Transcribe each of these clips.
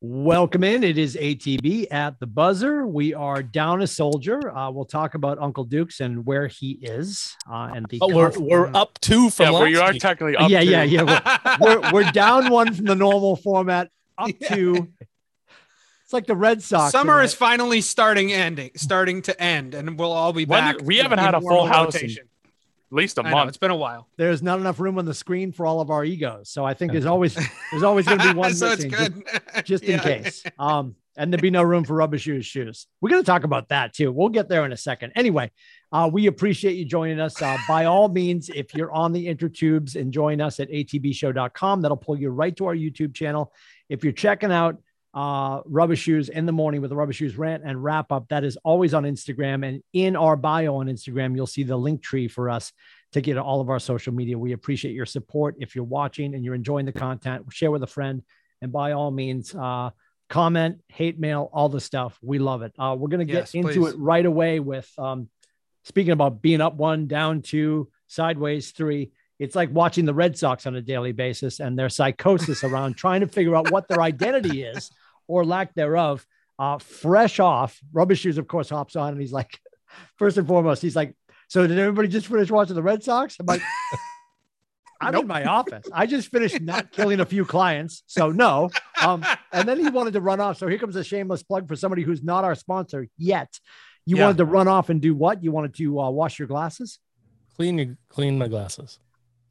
Welcome in. It is ATB at the buzzer. We are down a soldier. Uh, we'll talk about Uncle Duke's and where he is. Uh, and the Oh, we're, we're up two from yeah, last where you are technically up yeah, to. yeah, yeah. We're, we're, we're down one from the normal format up Yeah. to. It's like the Red Sox. Summer in is finally starting ending, starting to end, and we'll all be When- back. we haven't had a normal full house in rotation. At least a I know, month. it's been a while, there's not enough room on the screen for all of our egos. So I think there's always there's always going to be one so missing, just- good. just in Yeah. case. Um, and there'd be no room for rubber shoes shoes. We're going to talk about that too. We'll get there in a second. Anyway, uh, we appreciate you joining us. Uh, by all means, if you're on the intertubes, and join us at atbshow.com. That'll pull you right to our YouTube channel. If you're checking out uh, Rubber Shoes in the morning with the Rubber Shoes rant and wrap up, that is always on Instagram. And in our bio on Instagram, you'll see the Linktree for us to get to all of our social media. We appreciate your support. If you're watching and you're enjoying the content, share with a friend. And by all means, uh, comment, hate mail, all the stuff. We love it. Uh, we're going to get Yes, into please. it right away with um, speaking about being up one, down two, sideways three. It's like watching the Red Sox on a daily basis and their psychosis around trying to figure out what their identity is or lack thereof. Uh, fresh off, Rubber Shoes, of course, hops on and he's like, first and foremost, he's like, So did everybody just finish watching the Red Sox? I'm like, I'm in my office. I just finished not killing a few clients. So no. Um, and then he wanted to run off. So here comes a shameless plug for somebody who's not our sponsor yet. You Yeah. wanted to run off and do what? You wanted to uh, wash your glasses? Clean your clean my glasses.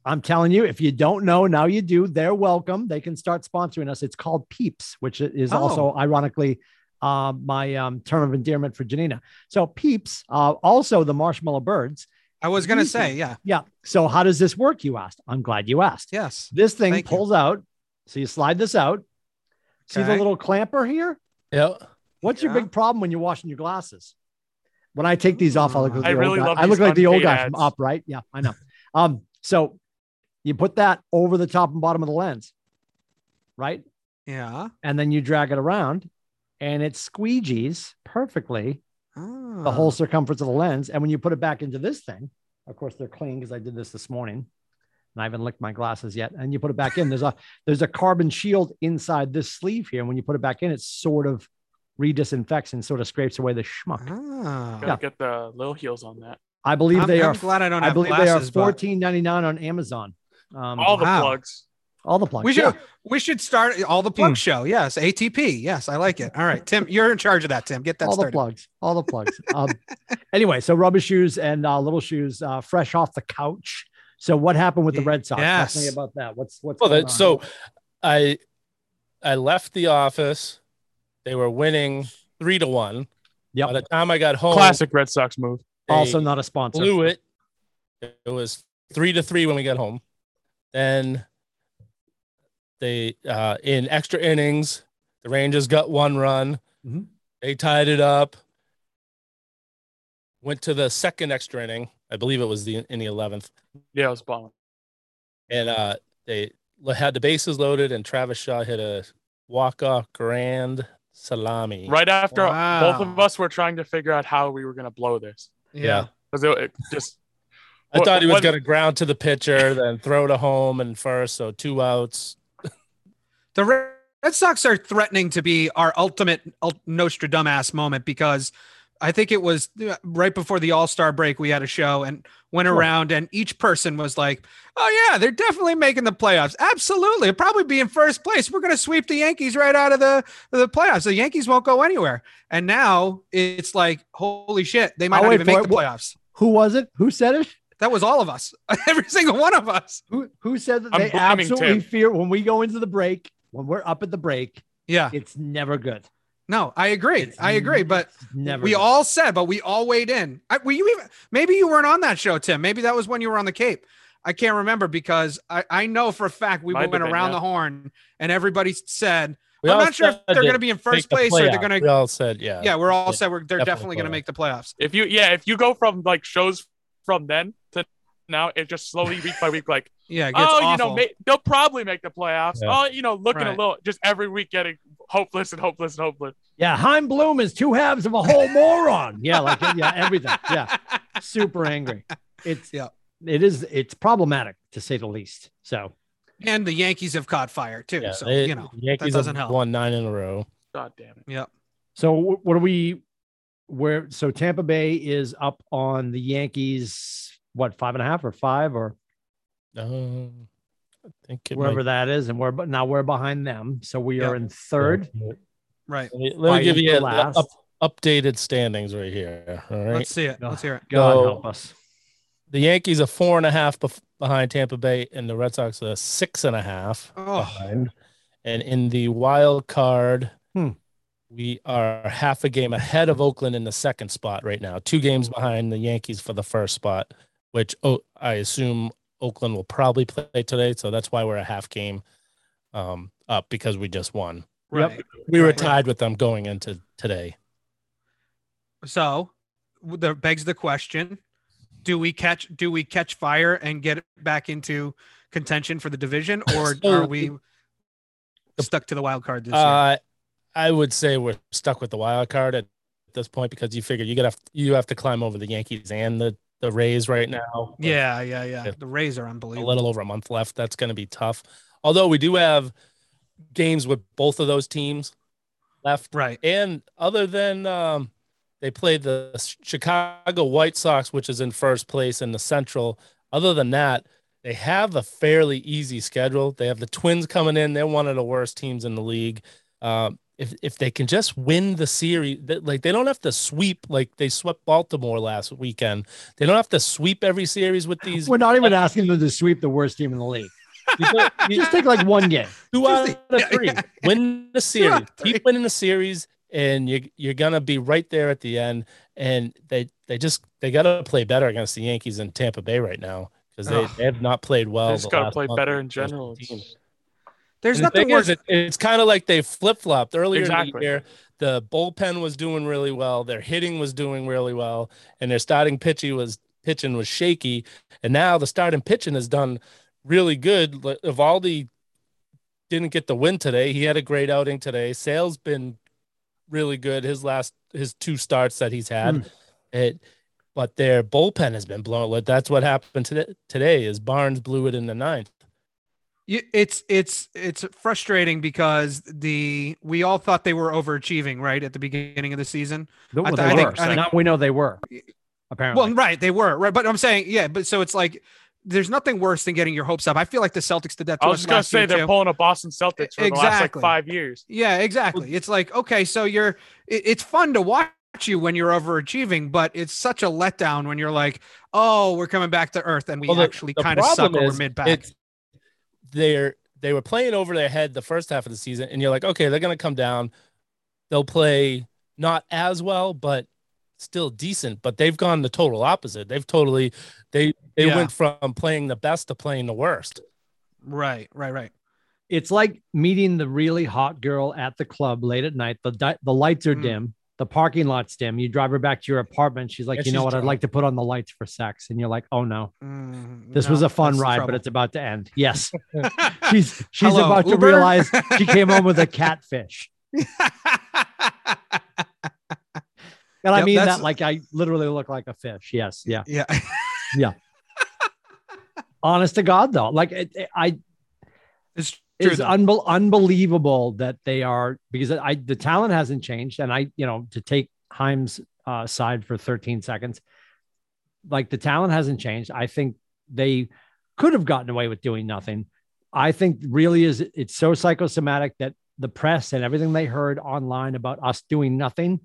I'm telling you, if you don't know, now you do. They're welcome. They can start sponsoring us. It's called Peeps, which is also ironically uh, my um, term of endearment for Janina. So Peeps, uh, also the Marshmallow Birds. I was gonna say, yeah, Yeah. So how does this work? You asked. I'm glad you asked. yes, This thing Thank you. pulls out. So you slide this out. See the little clamper here? Yeah. What's your big problem when you're washing your glasses? When I take these off, I look like I the really old guy. love I look like the old unpaid guy from. Up, right? Yeah, I know. Um, so you put that over the top and bottom of the lens, right? yeah. And then you drag it around, and it squeegees perfectly the Ah. whole circumference of the lens. And when you put it back into this thing, of course they're clean because I did this this morning, and I haven't licked my glasses yet. And you put it back in. There's a there's a carbon shield inside this sleeve here. And when you put it back in, it sort of re-disinfects and sort of scrapes away the schmuck. Ah. Gotta Yeah. get the little heels on that. I believe I'm, they I'm are. glad I don't I believe glasses, they are but fourteen ninety nine on Amazon. Um, All the wow. plugs. all the plugs. We should Yeah. we should start all the plug Hmm. show. Yes, ATP. Yes, I like it. All right, Tim, you're in charge of that. Tim, get that all the started. plugs, all the plugs. um, anyway, so rubber shoes and uh, little shoes, uh, fresh off the couch. So what happened with the Red Sox? Yes. Tell me about that. What's what's Well, going that, on? so I I left the office. They were winning three to one. Yep. By the time I got home, Classic Red Sox move. also not a sponsor. blew it. It was three to three when we got home. Then they uh in extra innings, the Rangers got one run. Mhm. They tied it up. Went to the second extra inning. I believe it was the in the eleventh. Yeah, it was bomb. and uh, they had the bases loaded, and Travis Shaw hit a walk-off grand salami. Right after both of us were trying to figure out how we were gonna blow this. Yeah. Because it, it just I thought he was going to ground to the pitcher, then throw to home and first, so two outs. The Red Red Sox are threatening to be our ultimate ul- Nostradamus moment because I think it was uh, right before the All Star break. We had a show and went around, and each person was like, "Oh yeah, they're definitely making the playoffs. Absolutely, They'll probably be in first place. We're going to sweep the Yankees right out of the the playoffs. The Yankees won't go anywhere." And now it's like, holy shit, they might I'll not wait even for make it. the playoffs. Who was it? Who said it? That was all of us, every single one of us. Who who said that I'm they absolutely Tim. fear when we go into the break, when we're up at the break, Yeah, it's never good. no, I agree. It's I agree, but. never we good. all said, but we all weighed in. I, were you even? Maybe you weren't on that show, Tim. Maybe that was when you were on the Cape. I can't remember because I, I know for a fact we Might have went been, around yeah. the horn and everybody said, we I'm not sure if they're going to to be in make first the place or they're playoff. going We all said, yeah. Yeah, we're all Yeah, said we're they're definitely definitely going to make the playoffs. if you yeah, if you go from like shows from then to now, it just slowly week by week, like Yeah, it gets oh, you know, may, they'll probably make the playoffs. Yeah. Oh, you know, looking Right. a little, just every week getting hopeless and hopeless and hopeless. Yeah, Chaim Bloom is two halves of a whole moron. Yeah, like yeah, everything. Yeah, super angry. It's Yeah. it is it's problematic to say the least. So And the Yankees have caught fire too. Yeah, so they- you know Yankees doesn't have help. won nine in a row. God damn it. Yep. So wh- what are we? Where? So Tampa Bay is up on the Yankees. What five and a half or five or Um, I think it wherever might- that is, and we're but now we're behind them. So we are in third. Right. Let me, let me give you for the last. up, updated standings right here. All right. Let's see it. Let's hear it. God So- help us. the Yankees are four and a half bef- behind Tampa Bay, and the Red Sox are six and a half Oh. behind. And in the wild card, Hmm. we are half a game ahead of Oakland in the second spot right now. Two games behind the Yankees for the first spot, which oh, I assume Oakland will probably play today. So that's why we're a half game um, up because we just won. Yep. Right. We were Right. tied with them going into today. So that begs the question: Do we catch? Do we catch fire and get back into contention for the division, or So are we stuck to the wild card this year? Uh, I would say we're stuck with the wild card at this point because you figure you gotta you have to climb over the Yankees and the the Rays right now. Yeah, yeah, yeah. The Rays are unbelievable. a little over a month left. That's going to be tough. Although we do have games with both of those teams left, Right. and other than um, they played the Chicago White Sox, which is in first place in the Central. Other than that, they have a fairly easy schedule. They have the Twins coming in; they're one of the worst teams in the league. Um, if if they can just win the series, th- like they don't have to sweep like they swept Baltimore last weekend. They don't have to sweep every series with these. We're not even asking them to sweep the worst team in the league. you don't- you- Just take like one game. two out of the- three. yeah. Win the series. out of three. Keep winning the series, and you you're gonna be right there at the end. And they they just they gotta play better against the Yankees and Tampa Bay right now because they, Ugh. they have not played well. They just the gotta play better in against those general. There's And nothing thing worse. it, it's kind of like they flip flopped earlier in the year. The bullpen was doing really well. Their hitting was doing really well, and their starting pitching was pitching was shaky. And now the starting pitching has done really good. Eovaldi didn't get the win today. He had a great outing today. Sale's been really good. His last his two starts that he's had. Hmm. It, but their bullpen has been blown. That's what happened today. Today is Barnes blew it in the ninth. You- it's it's it's frustrating because the we all thought they were overachieving right at the beginning of the season. Well, I they th- I think- were. I think- now we know they were. Apparently. Well, right, they were right, but I'm saying yeah, but so it's like there's nothing worse than getting your hopes up. I feel like the Celtics did that to I us was just gonna say they're too. pulling a Boston Celtics for the last like five years. Yeah, exactly. It's like okay, so you're it- it's fun to watch you when you're overachieving, but it's such a letdown when you're like, oh, we're coming back to earth and we Well, the- actually kind of suck problem over is mid back. it's- They're they were playing over their head the first half of the season, and you're like, okay, they're gonna come down. They'll play not as well, but still decent. But they've gone the total opposite. They've totally they they Yeah. went from playing the best to playing the worst. Right, right, right. it's like meeting the really hot girl at the club late at night. The di- the lights are Mm. dim, the parking lot's dim. You drive her back to your apartment. She's like, Yeah, you know she's what? I'd like to put on the lights for sex. And you're like, oh no, Mm, this no, was a fun ride, but it's about to end. Yes, she's she's Hello, about to realize she came home with a catfish. And I Yep, mean that like I literally look like a fish. Yes, Yeah. yeah. yeah, Honest to God, though, like it, it- I it's true. it's though. unbelievable that they are because I the talent hasn't changed, and I you know to take Chaim's uh, side for 13 seconds, like the talent hasn't changed. I think they could have gotten away with doing nothing. I think really is it's so psychosomatic that the press and everything they heard online about us doing nothing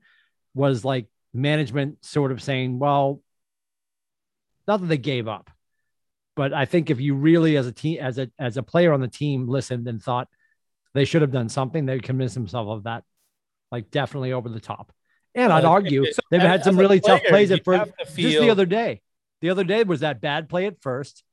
was like management sort of saying, well, not that they gave up, but I think if you really as a team as a as a player on the team listened and thought they should have done something, they convinced convince themselves of that, like definitely over the top. And I'd argue it- they've had some really tough plays at first. to Just the other day, the other day was that bad play at first,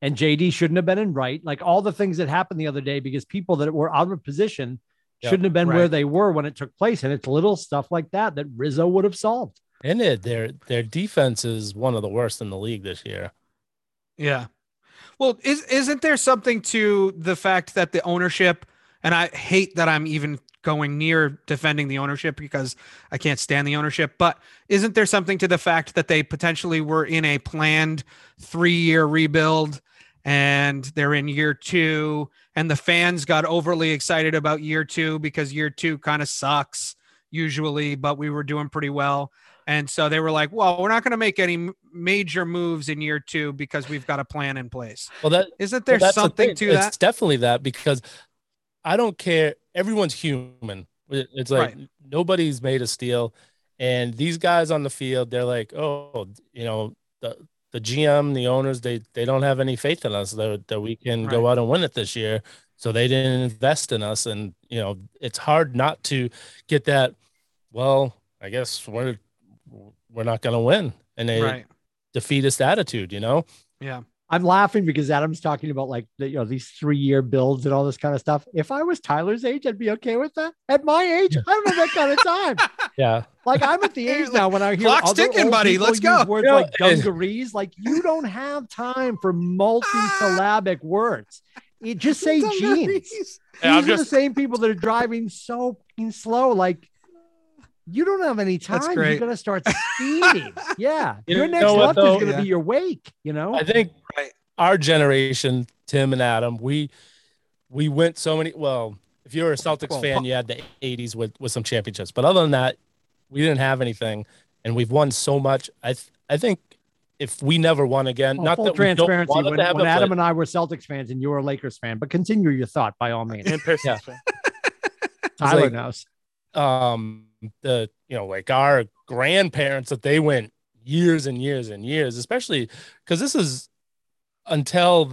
and JD shouldn't have been in right. Like all the things that happened the other day because people that were out of position Yep, shouldn't have been where they were when it took place. And it's little stuff like that that Rizzo would have solved. And it, their their defense is one of the worst in the league this year. Yeah. Well, is isn't there something to the fact that the ownership and I hate that I'm even going near defending the ownership because I can't stand the ownership, but isn't there something to the fact that they potentially were in a planned 3-year rebuild and they're in year two, and the fans got overly excited about year two because year two kind of sucks usually, but we were doing pretty well. And so they were like, well, we're not going to make any major moves in year two because we've got a plan in place. Well, that Isn't there well, the something thing. to it's that? definitely that because I don't care. Everyone's human. It's like Right. nobody's made of steel, and these guys on the field, they're like, oh, you know, the the GM, the owners, they they don't have any faith in us that that we can go out and win it this year. So they didn't invest in us, and you know, it's hard not to get that. Well, I guess we're we're not going to win, and a Right. defeatist attitude, you know. Yeah. I'm laughing because Adam's talking about like the, you know these three year builds and all this kind of stuff. If I was Tyler's age, I'd be okay with that. At my age, I don't have that kind of time. Yeah. Like I'm at the age now when I hear Clock's other ticking, old buddy. people Let's go. use Words Yeah. like dungarees. Like you don't have time for multi-syllabic words. You just say jeans. These Yeah, I'm are the same people that are driving so slow. Like you don't have any That's time. great. You're gonna start speeding. yeah, You your next what, left though? is gonna Yeah. be your wake. You know. I think Right. our generation, Tim and Adam, we we went so many. Well, if you're a Celtics Well, fan, you had the '80s with with some championships, but other than that, we didn't have anything, and we've won so much. I th- I think if we never won again, Well, not full that we don't transparency. want it When, to when Adam but, and I were Celtics fans and you were a Lakers fan, but continue your thought by all means. and Pistons Yeah. fan. Tyler like- knows. um the you know like our grandparents that they went years and years and years, especially because this is until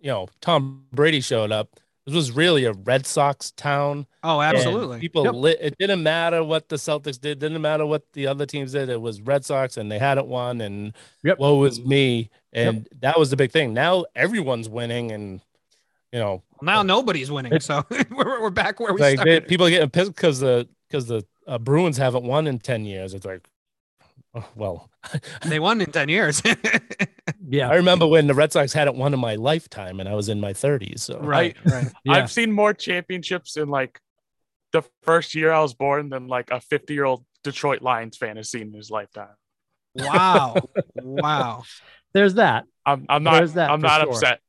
you know Tom Brady showed up. This was really a Red Sox town. Oh, absolutely. People Yep. lit. It didn't matter what the Celtics did. Didn't matter what the other teams did. It was Red Sox, and they hadn't won. And Yep. woe was me. And that was the big thing. Now everyone's winning, and you know, Now nobody's winning, so we're, we're back where we like they, started. people are getting pissed because the because the uh, Bruins haven't won in ten years. It's like, oh, well, they won in ten years. Yeah. I remember when the Red Sox hadn't won in my lifetime, and I was in my thirties. So right, right. Yeah. I've seen more championships in like the first year I was born than like a 50 year old Detroit Lions fan has seen in his lifetime. Wow, wow. There's that. I'm I'm not There's that I'm not sure. upset.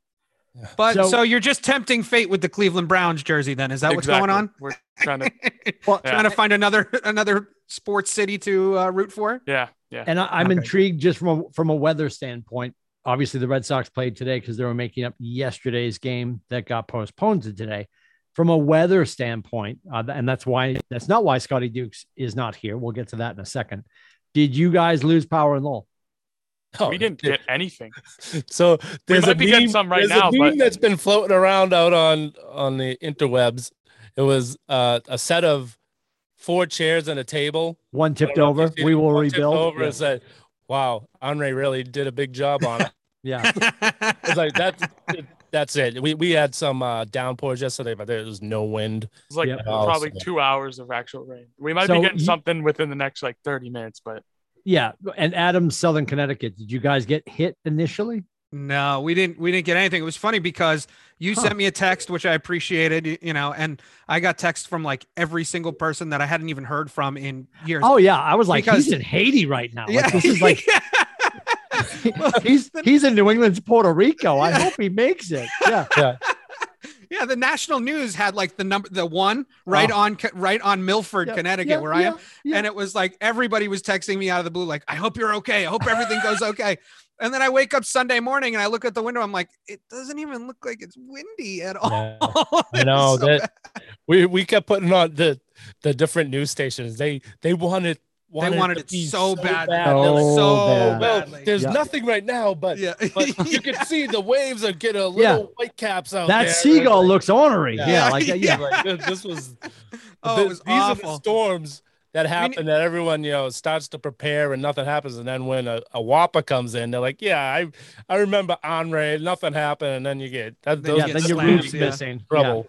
But so, So- you're just tempting fate with the Cleveland Browns jersey, then? Is that what's going on? We're trying to Well, Yeah. Trying to find another another sports city to uh, root for? yeah yeah. and I, I'm Okay. intrigued just from a, from a weather standpoint. Obviously, the Red Sox played today because they were making up yesterday's game that got postponed to today. From a weather standpoint, uh, and that's why that's not why Scotty Dukes is not here. We'll get to that in a second. Did you guys lose power and Lowell? Oh, we didn't get anything. So there's a might be meme, some right there's now, a meme but- that's been floating around out on on the interwebs. It was uh, a set of four chairs and a table. One tipped don't know if over. you've seen We will One rebuild. Over Yeah. and said, "Wow, Andre really did a big job on it." yeah. It's like that's that's it. We we had some uh, downpours yesterday, but there was no wind. It's like Yep. probably two hours of actual rain. We might So be getting you- something within the next like 30 minutes, but Yeah. And Adams, Southern Connecticut. Did you guys get hit initially? No, we didn't. We didn't get anything. It was funny because you Huh. sent me a text, which I appreciated, you know, and I got text from like every single person that I hadn't even heard from in years. Oh yeah. I was like, Because- he's in Haiti right now. Like, yeah, this is like he's he's in New England's Puerto Rico. I hope he makes it. Yeah. yeah. Yeah, the national news had like the number, the one right Oh. on, right on Milford, Yeah, Connecticut, yeah, where I am, yeah, yeah. and it was like everybody was texting me out of the blue, like, "I hope you're okay. I hope everything goes okay." And then I wake up Sunday morning and I look at the window. I'm like, it doesn't even look like it's windy at all. Yeah. It I know so that we we kept putting on the the different news stations. They they wanted wanted, wanted to it be so bad. They're So so bad. Oh, well, badly. there's Yeah. nothing right now, but yeah. but you can see the waves are getting a little Yeah. white caps out That there. seagull Like, looks ornery. Yeah. Yeah. Yeah, like yeah. yeah. like, this, this was oh, th- it was these are the storms that happen that everyone you know starts to prepare and nothing happens and then when a, a whopper comes in they're like yeah i i remember Andre nothing happened and then you get that those Yeah, get then your roof's yeah. missing. trouble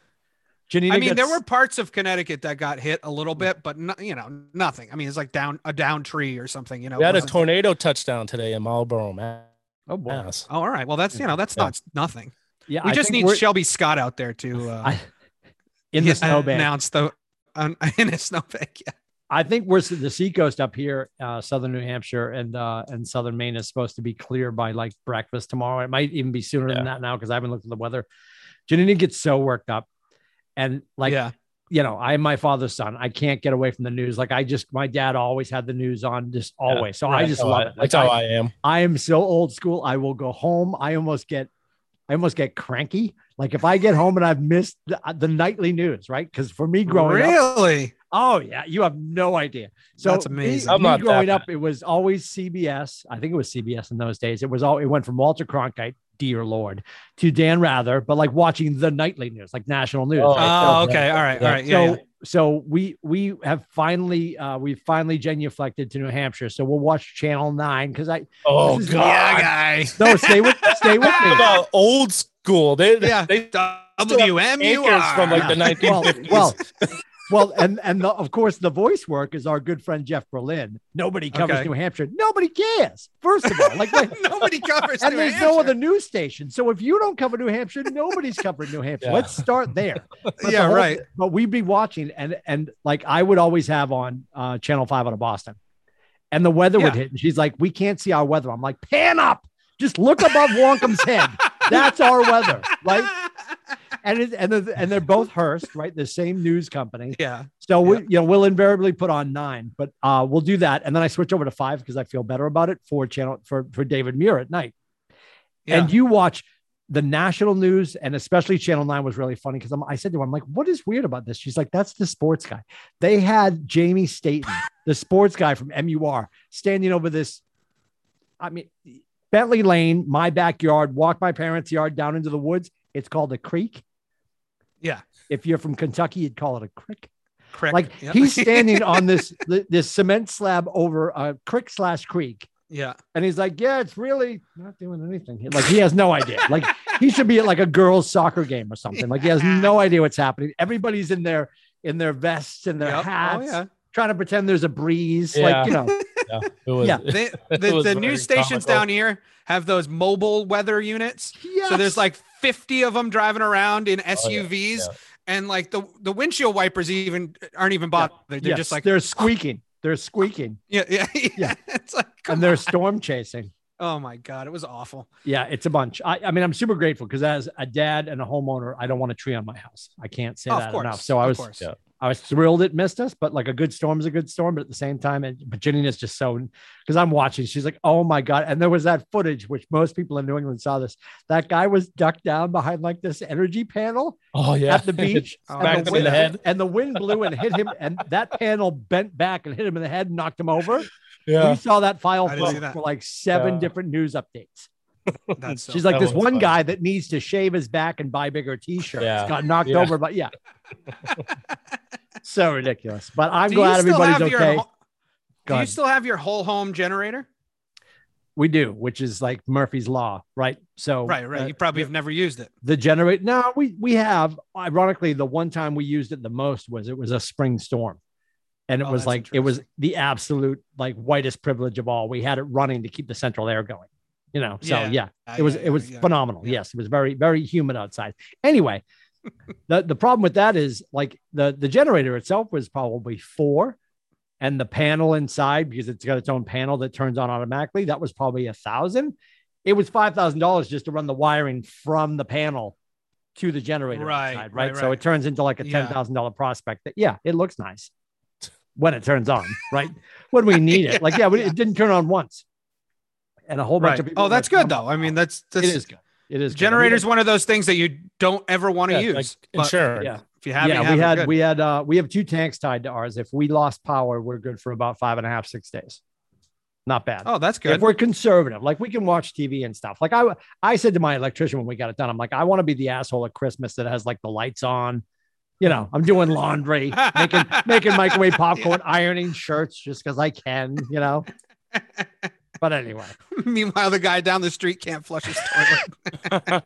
Yeah. I mean, there were parts of Connecticut that got hit a little bit, but no, you know, nothing. I mean, it's like down a down tree or something. You know, we had a wasn't- tornado touchdown today in Marlboro Mass. Oh boy. Oh, all right. Well, that's you know, that's Yeah. not nothing. Yeah. We I just need we're- Shelby Scott out there to uh, I, in the yeah, snowbank. announce the um, in a snowbank. Yeah. I think we're the seacoast up here, uh, southern New Hampshire and uh, and southern Maine is supposed to be clear by like breakfast tomorrow. It might even be sooner than that now because I haven't looked at the weather. Janina gets so worked up, and like yeah. you know, I'm my father's son. I can't get away from the news. Like I just, my dad always had the news on, just always. So I just how love I- it. Like That's how I, I am. I am so old school. I will go home. I almost get, I almost get cranky. Like if I get home and I've missed the, the nightly news, right? Because for me growing up, really? Oh yeah, you have no idea. So That's me- amazing. Me, I'm not growing bad. up, it was always CBS. I think it was CBS in those days. It was all. It went from Walter Cronkite, dear lord, to Dan Rather, but like watching the nightly news, like national news. Oh, right? Oh, okay. All right. All right. so, Yeah. yeah. so we we have finally uh we finally genuflected to New Hampshire. So we'll watch Channel Nine because I Oh God. Yeah, guy. no stay with stay with Talk me. about old school. They, Yeah. they WMUR. anchors from like the 1950s. well, well, and and the, of course the voice work is our good friend Jeff Berlin. Nobody covers Okay. New Hampshire. Nobody cares. First of all, like, like Nobody covers and New there's no other news station. So if you don't cover New Hampshire, nobody's covering New Hampshire. Yeah. Let's start there. But the Yeah, whole- right. But we'd be watching, and and like I would always have on uh, Channel Five out of Boston, and the weather would hit, and she's like, "We can't see our weather." I'm like, "Pan up, just look above Wonkham's head. That's our weather, right?" And it, and they're, and they're both Hearst, right? The same news company. Yeah. So we, Yeah. you know, we'll invariably put on nine, but uh, we'll do that, and then I switch over to five because I feel better about it for channel for for David Muir at night. Yeah. And you watch the national news, and especially Channel Nine was really funny because I said to her, "I'm like, what is weird about this?" She's like, "That's the sports guy." They had Jamie Staten, the sports guy from MUR, standing over this. I mean, Bentley Lane, my backyard, walk my parents' yard down into the woods. It's called a creek. Yeah. If you're from Kentucky, you'd call it a creek. Correct. Like Yep. he's standing on this this cement slab over a creek slash creek, yeah. and he's like, "Yeah, it's really not doing anything." Like he has no idea. Like he should be at like a girls' soccer game or something. Like he has no idea what's happening. Everybody's in their in their vests and their Yep. Oh, hats, Oh, yeah. trying to pretend there's a breeze. Yeah. Like you know, yeah, it was, Yeah. They, It the, was the very news stations comical. down here have those mobile weather units. So there's like 50 of them driving around in Oh, yeah, SUVs, yeah. and like the the windshield wipers even aren't even bothered. They're Yes, just like they're squeaking. They're squeaking, yeah, yeah, yeah. Yeah. It's like come and they're on. storm chasing. Oh my god, it was awful. Yeah, it's a bunch. I, I mean, I'm super grateful because as a dad and a homeowner, I don't want a tree on my house. I can't say Oh, that course. enough. So I was. Yeah. I was thrilled it missed us, but like a good storm is a good storm. But at the same time, it, but Janine is just so because I'm watching. She's like, "Oh my god!" And there was that footage, which most people in New England saw. This that guy was ducked down behind like this energy panel Oh yeah, at the beach, and, Smacked the him in the wind, head. and the wind blew and hit him, and that panel bent back and hit him in the head, and knocked him over. Yeah. We saw that file I didn't see for, that. for like seven Yeah. different news updates. That's so She's like, this one funny. guy that needs to shave his back and buy bigger t-shirts Yeah. got knocked Yeah. over, but yeah. so ridiculous. But I'm Do glad still everybody's have your okay. ho- Do you still have your whole home generator? we do, which is like Murphy's law, right? So Right, right. uh, you probably have never used it. the generate. No, we we have. Ironically, the one time we used it the most was it was a spring storm, and it Oh, was like it was the absolute like whitest privilege of all. We had it running to keep the central air going. You know, so Yeah. yeah, it was yeah, it was yeah, phenomenal. Yes, it was very very humid outside. Anyway, the the problem with that is like the the generator itself was probably four, and the panel inside because it's got its own panel that turns on automatically. That was probably a thousand. It was five thousand dollars just to run the wiring from the panel to the generator Right, inside, right? right, So right. it turns into like a ten thousand dollar prospect. That yeah, it looks nice when it turns on, right? When we need it, like yeah, we, it didn't turn on once, and a whole bunch Right. of people. Oh, that's good though. I mean, that's that's it is good. It is good. generator's one of those things that you don't ever want to Yeah, use. like insurance. Yeah. If you have yeah, you have we had good. we had uh we have two tanks tied to ours. If we lost power, we're good for about five and a half, six days. Not bad. Oh, that's good. if we're conservative, like we can watch TV and stuff. Like I, I said to my electrician when we got it done, I'm like, I want to be the asshole at Christmas that has like the lights on. You know, I'm doing laundry, making making microwave popcorn, ironing shirts just because I can. You know. But anyway, Meanwhile, the guy down the street can't flush his toilet.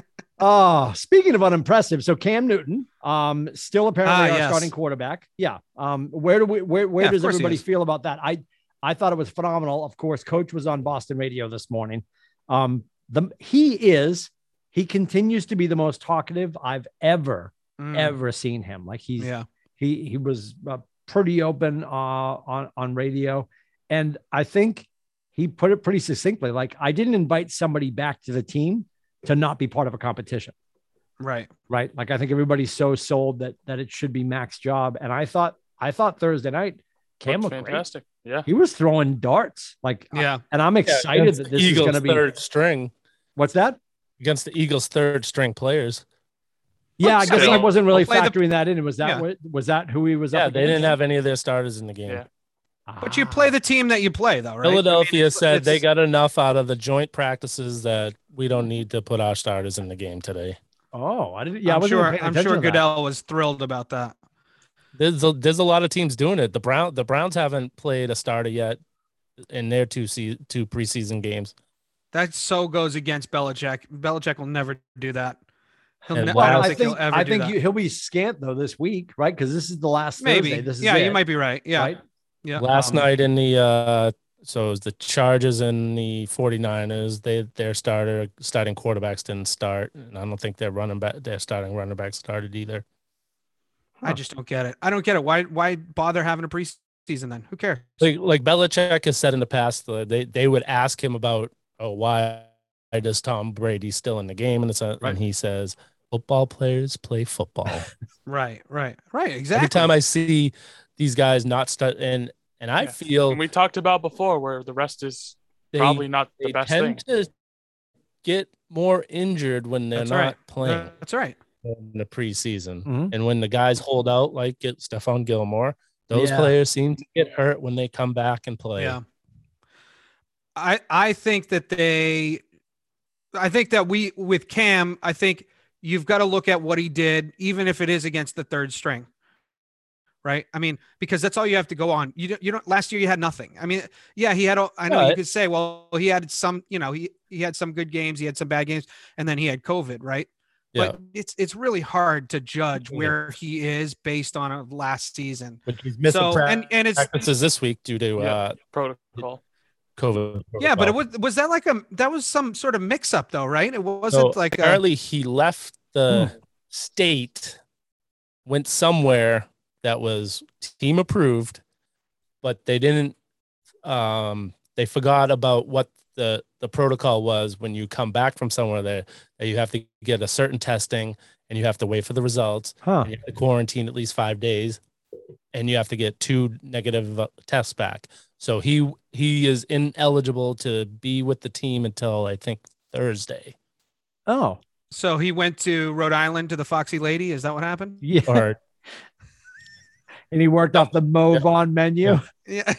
oh, speaking of unimpressive, so Cam Newton, um, still apparently Ah, our yes. starting quarterback. Yeah. Um, where do we where where Yeah, does everybody feel about that? I I thought it was phenomenal. Of course, Coach was on Boston radio this morning. Um, the he is he continues to be the most talkative I've ever Mm, ever seen him. Like he's yeah. he he was uh, pretty open uh, on on radio, and I think he put it pretty succinctly. Like I didn't invite somebody back to the team to not be part of a competition, Right. right? Like I think everybody's so sold that that it should be Mac's job, and I thought I thought Thursday night Cam Looked looked great. fantastic. Yeah. He was throwing darts, like Yeah. and I'm excited Against that this Eagles is going to be. third string What's that? against the Eagles third string players. Yeah, I guess I wasn't really We'll play the- factoring that in. Was that Yeah. what was that who he was? Yeah, up they didn't have any of their starters in the game. Yeah. But you Ah. play the team that you play, though, right? I mean, Philadelphia it's- said they got enough out of the joint practices that we don't need to put our starters in the game today. Oh, I didn't. Yeah, I I'm wasn't sure. I'm sure to that. Goodell was thrilled about that. There's a, there's a lot of teams doing it. The Brown the Browns haven't played a starter yet in their two se- two preseason games. That so goes against Belichick. Belichick will never do that. He'll And ne- wow. I don't I think, think he'll ever I think you, he'll be scant though this week, right? Because this is the last Maybe. Thursday. This is yeah, it, you might be right. Yeah. right? Yeah. Last Um, night in the uh so it was the Chargers and the 49ers, they their starter starting quarterbacks didn't start. And I don't think their running back their starting running back started either. I just don't get it. I don't get it. Why why bother having a preseason then? Who cares? Like like Belichick has said in the past, they they would ask him about oh why does Tom Brady still in the game and it's a, Right. and he says football players play football. Right, right, right. Exactly. Every time I see these guys not start and and I Yeah. feel And we talked about before where the rest is they, probably not the they best thing. tend to get more injured when they're That's not right. playing That's right. in the preseason. Mhm. And when the guys hold out like get Stephon Gilmore, those Yeah. players seem to get hurt when they come back and play. Yeah. I I think that they I think that we with Cam, I think you've got to look at what he did, even if it is against the third string. Right. I mean, because that's all you have to go on. You don't, you don't, last year you had nothing. I mean, yeah, he had, a- I know you could say, well, he had some, you know, he, he had some good games, he had some bad games, and then he had COVID. Right. Yeah. But it's, it's really hard to judge Yeah. where he is based on a last season. But he's missing So, prac- and, and it's, practices this week due to Yeah. uh, protocol. COVID. Yeah, but it was was that like a that was some sort of mix up though, right? It wasn't So like a, apparently he left the Hmm. state, went somewhere that was team approved, but they didn't. Um, they forgot about what the the protocol was when you come back from somewhere there that you have to get a certain testing and you have to wait for the results. Huh. you have to quarantine at least five days, and you have to get two negative uh, tests back. So he he is ineligible to be with the team until I think Thursday. Oh, so he went to Rhode Island to the Foxy Lady. Is that what happened? yeah. Or and he worked off the Mo Vaughn menu. Yeah.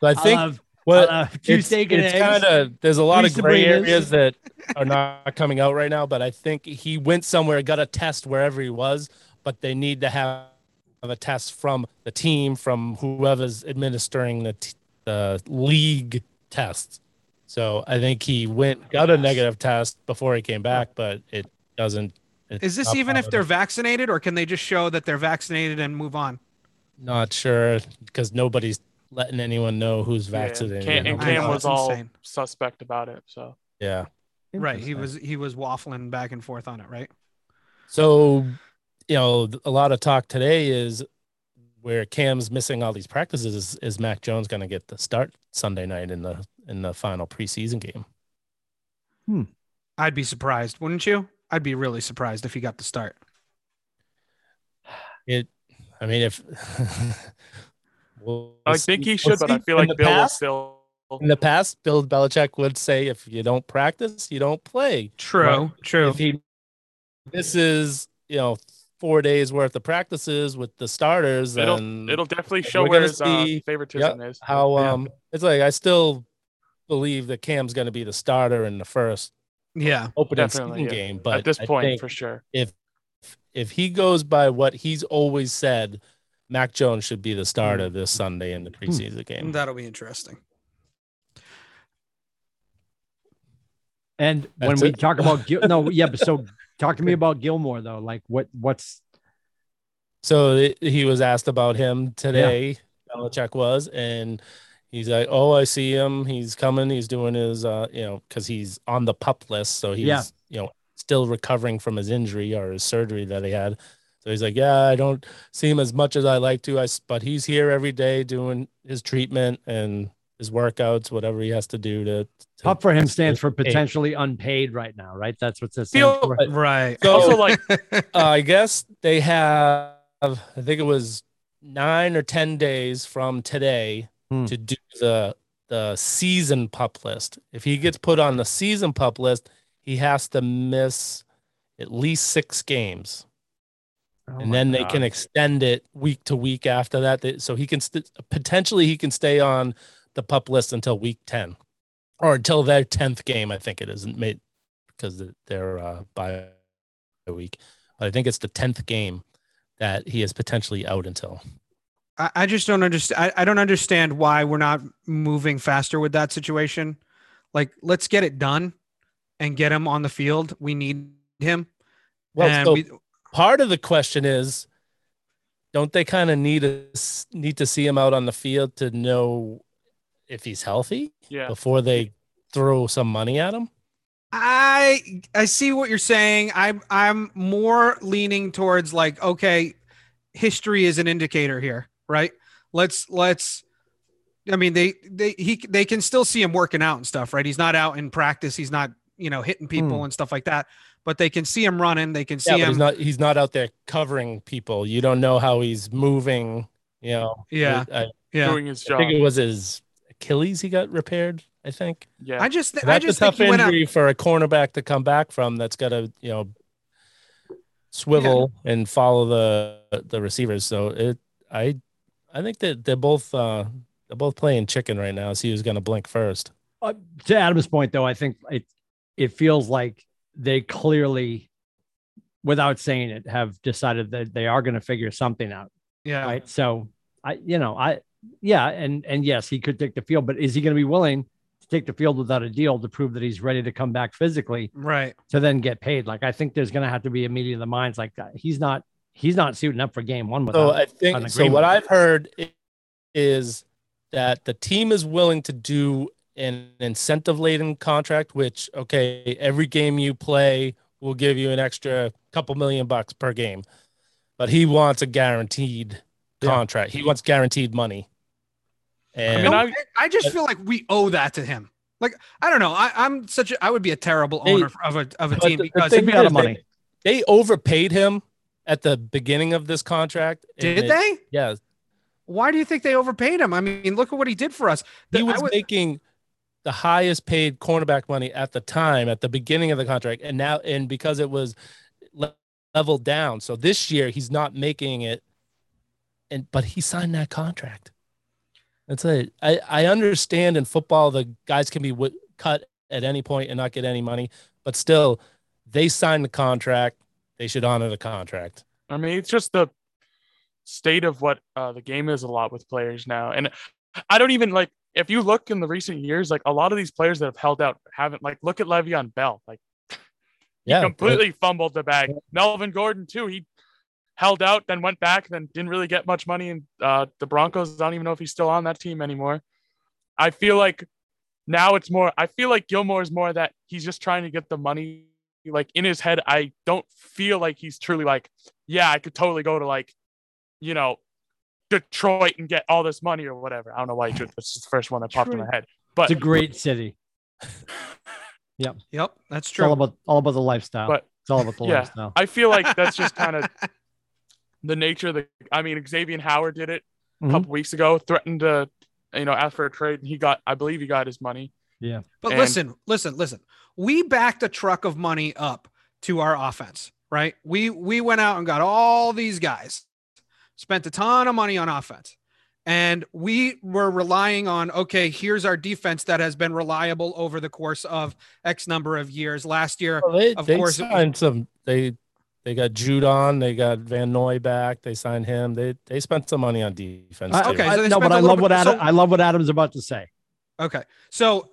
so I think I love, what I love two it's, steak and it's eggs. kind of there's a lot of gray Sabrinas. areas that are not coming out right now. But I think he went somewhere, got a test wherever he was, but they need to have a test from the team, from whoever's administering the t- the league tests. So I think he went oh got a negative test before he came back, but it doesn't. Is this even if they're the- vaccinated, or can they just show that they're vaccinated and move on? not sure because nobody's letting anyone know who's Yeah, vaccinated. Cam, and Cam was all insane. suspect about it. So yeah. Right. He was he was waffling back and forth on it. Right. So, you know, a lot of talk today is where Cam's missing all these practices. Is, is Mac Jones going to get the start Sunday night in the in the final preseason game? Hmm. I'd be surprised, wouldn't you? I'd be really surprised if he got the start. It, I mean, if we'll I think he we'll should, but I feel like Bill will past- still. In the past, Bill Belichick would say, if you don't practice, you don't play. True. Right. True. If he, this is you know four days worth of practices with the starters, It'll and it'll definitely show where his uh, see- favoritism is. how Yeah. um it's like I still believe that Cam's going to be the starter in the first yeah. opening Definitely, season yeah. game. But At this I point, for sure. if if he goes by what he's always said, Mac Jones should be the starter this Sunday in the preseason game. That'll be interesting. And when That's we it? talk about no, yeah, but so talk to me about Gilmore though. Like what what's So he was asked about him today. Belichick was, and he's like, "Oh, I see him. He's coming. He's doing his, uh, you know, because he's on the pup list, so he's, Yeah. you know, still recovering from his injury or his surgery that he had. So he's like, yeah, I don't see him as much as I like to. I, but he's here every day doing his treatment and his workouts, whatever he has to do to. to Pup for him stands for Hey. potentially unpaid right now, right? That's what this Feel- stands for. Right. So Also, like, uh, I guess they have, I think it was nine or 10 days from today Hmm. to do the, the season pup list. If he gets put on the season pup list, he has to miss at least six games. Oh and my then they can extend it week to week after that. So he can st- potentially he can stay on the pup list until week 10 or until their 10th game. I think it isn't made because they're uh, by a week. But I think it's the 10th game that he is potentially out until. I, I just don't understand. I, I don't understand why we're not moving faster with that situation. Like, let's get it done and get him on the field. We need him. Well, so we, part of the question is don't they kind of need a, need to see him out on the field to know if he's healthy yeah. before they throw some money at him? I I see what you're saying. I'm I'm more leaning towards like, okay, history is an indicator here, right? Let's let's. I mean, they they he they can still see him working out and stuff, right? He's not out in practice. He's not you know hitting people Hmm. and stuff like that. But they can see him running. They can see Yeah, him. he's not he's not out there covering people. You don't know how he's moving. You know. Yeah. I, yeah. Doing his job. I think it was his Achilles he got repaired. I think yeah. I just And I that's just a tough think he out. injury for a cornerback to come back from. That's got to you know swivel and follow the the receivers. So it I I think that they're both uh they're both playing chicken right now. See who's going to blink first. Uh, to Adam's point, though, I think it it feels like they clearly, without saying it, have decided that they are going to figure something out. Yeah. Right. So I, you know, I, yeah, and and yes, he could take the field, but is he going to be willing to take the field without a deal to prove that he's ready to come back physically Right. to then get paid? Like I think there's going to have to be a meeting of the minds. Like uh, he's not he's not suiting up for game one So without. I an think so. What I've heard is that the team is willing to do an incentive laden contract, which okay, every game you play will give you an extra couple million bucks per game, but he wants a guaranteed Yeah. contract. He wants guaranteed money. And I mean, I- I, I just feel like we owe that to him. Like I don't know. I, I'm such a I would be a terrible They- owner of a of a team the- the because thing Took me out is of money. They, they overpaid him at the beginning of this contract. did it- they? Yeah, Why do you think they overpaid him? I mean, look at what he did for us. he The- I was would- making the highest paid cornerback money at the time at the beginning of the contract and now and because it was le- leveled down so this year he's not making it and but he signed that contract that's it i i understand in football the guys can be w- cut at any point and not get any money but still they signed the contract they should honor the contract I mean, it's just the state of what uh, the game is a lot with players now. And I don't even like if you look in the recent years, like a lot of these players that have held out haven't like look at Le'Veon Bell, like yeah completely fumbled the bag. Melvin Gordon too. He held out, then went back, then didn't really get much money. And uh, the Broncos, I don't even know if he's still on that team anymore. I feel like now it's more. I feel like Gilmore is more that he's just trying to get the money. Like in his head, I don't feel like he's truly like, yeah, I could totally go to like, you know, Detroit and get all this money or whatever. I don't know why he should. That's just the first one that popped in my head. But It's a great city. Yep, Yep. that's It's all about all about the lifestyle. But- it's all about the yeah, lifestyle. I feel like that's just kind of the nature of the. I mean, Xavier Howard did it a Mhm. couple weeks ago, threatened to, you know, ask for a trade, and he got, I believe, he got his money. Yeah. But And- listen, listen, listen. We backed a truck of money up to our offense, right? We we went out and got all these guys, spent a ton of money on offense. And we were relying on, okay, here's our defense that has been reliable over the course of X number of years. Last year, Well, they, Of they course it signed some. They they got Judon. They got Van Noy back. They signed him. They they spent some money on defense. I- too. Okay, so no, but a I little love bit- what Adam. so- I love what Adam's about to say. Okay. So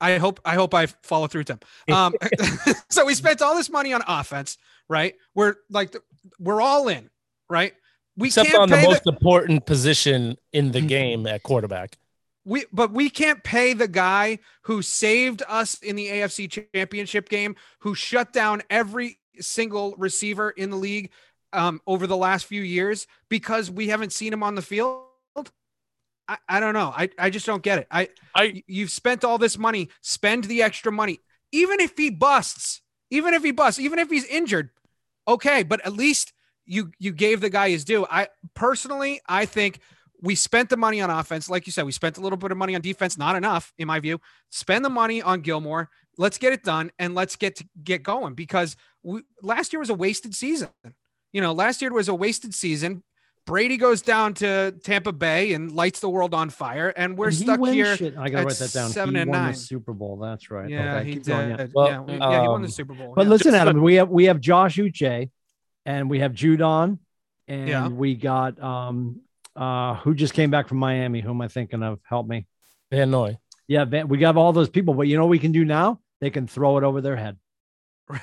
I hope I hope I follow through, Tim. Um, so we spent all this money on offense, right? We're like we're all in, right? We Except can't on the pay most important position in Mm-hmm. the game at quarterback. we but we can't pay the guy who saved us in the AFC championship game, who shut down every single receiver in the league um, over the last few years because we haven't seen him on the field? I, I don't know. I, I just don't get it. I, I you've spent all this money, spend the extra money. Even if he busts, even if he busts, even if he's injured, okay, but at least you you gave the guy his due. I personally, I think we spent the money on offense. Like you said, we spent a little bit of money on defense, not enough, in my view. Spend the money on Gilmore. Let's get it done and let's get to get going because we, last year was a wasted season. You know, last year was a wasted season. Brady goes down to Tampa Bay and lights the world on fire, and we're And he stuck here. shit. I gotta write that down. seven he and won nine. the Super Bowl. That's right. Yeah, Okay, he did. going, yeah. Well, yeah, we- yeah, he won the um, Super Bowl. But yeah. listen, Adam, we have we have Josh Uche, and we have Judon, and Yeah. we got um uh who just came back from Miami. Who am I thinking of? Help me. Van Noy. Yeah, Van, we got all those people, but you know what we can do now? They can throw it over their head.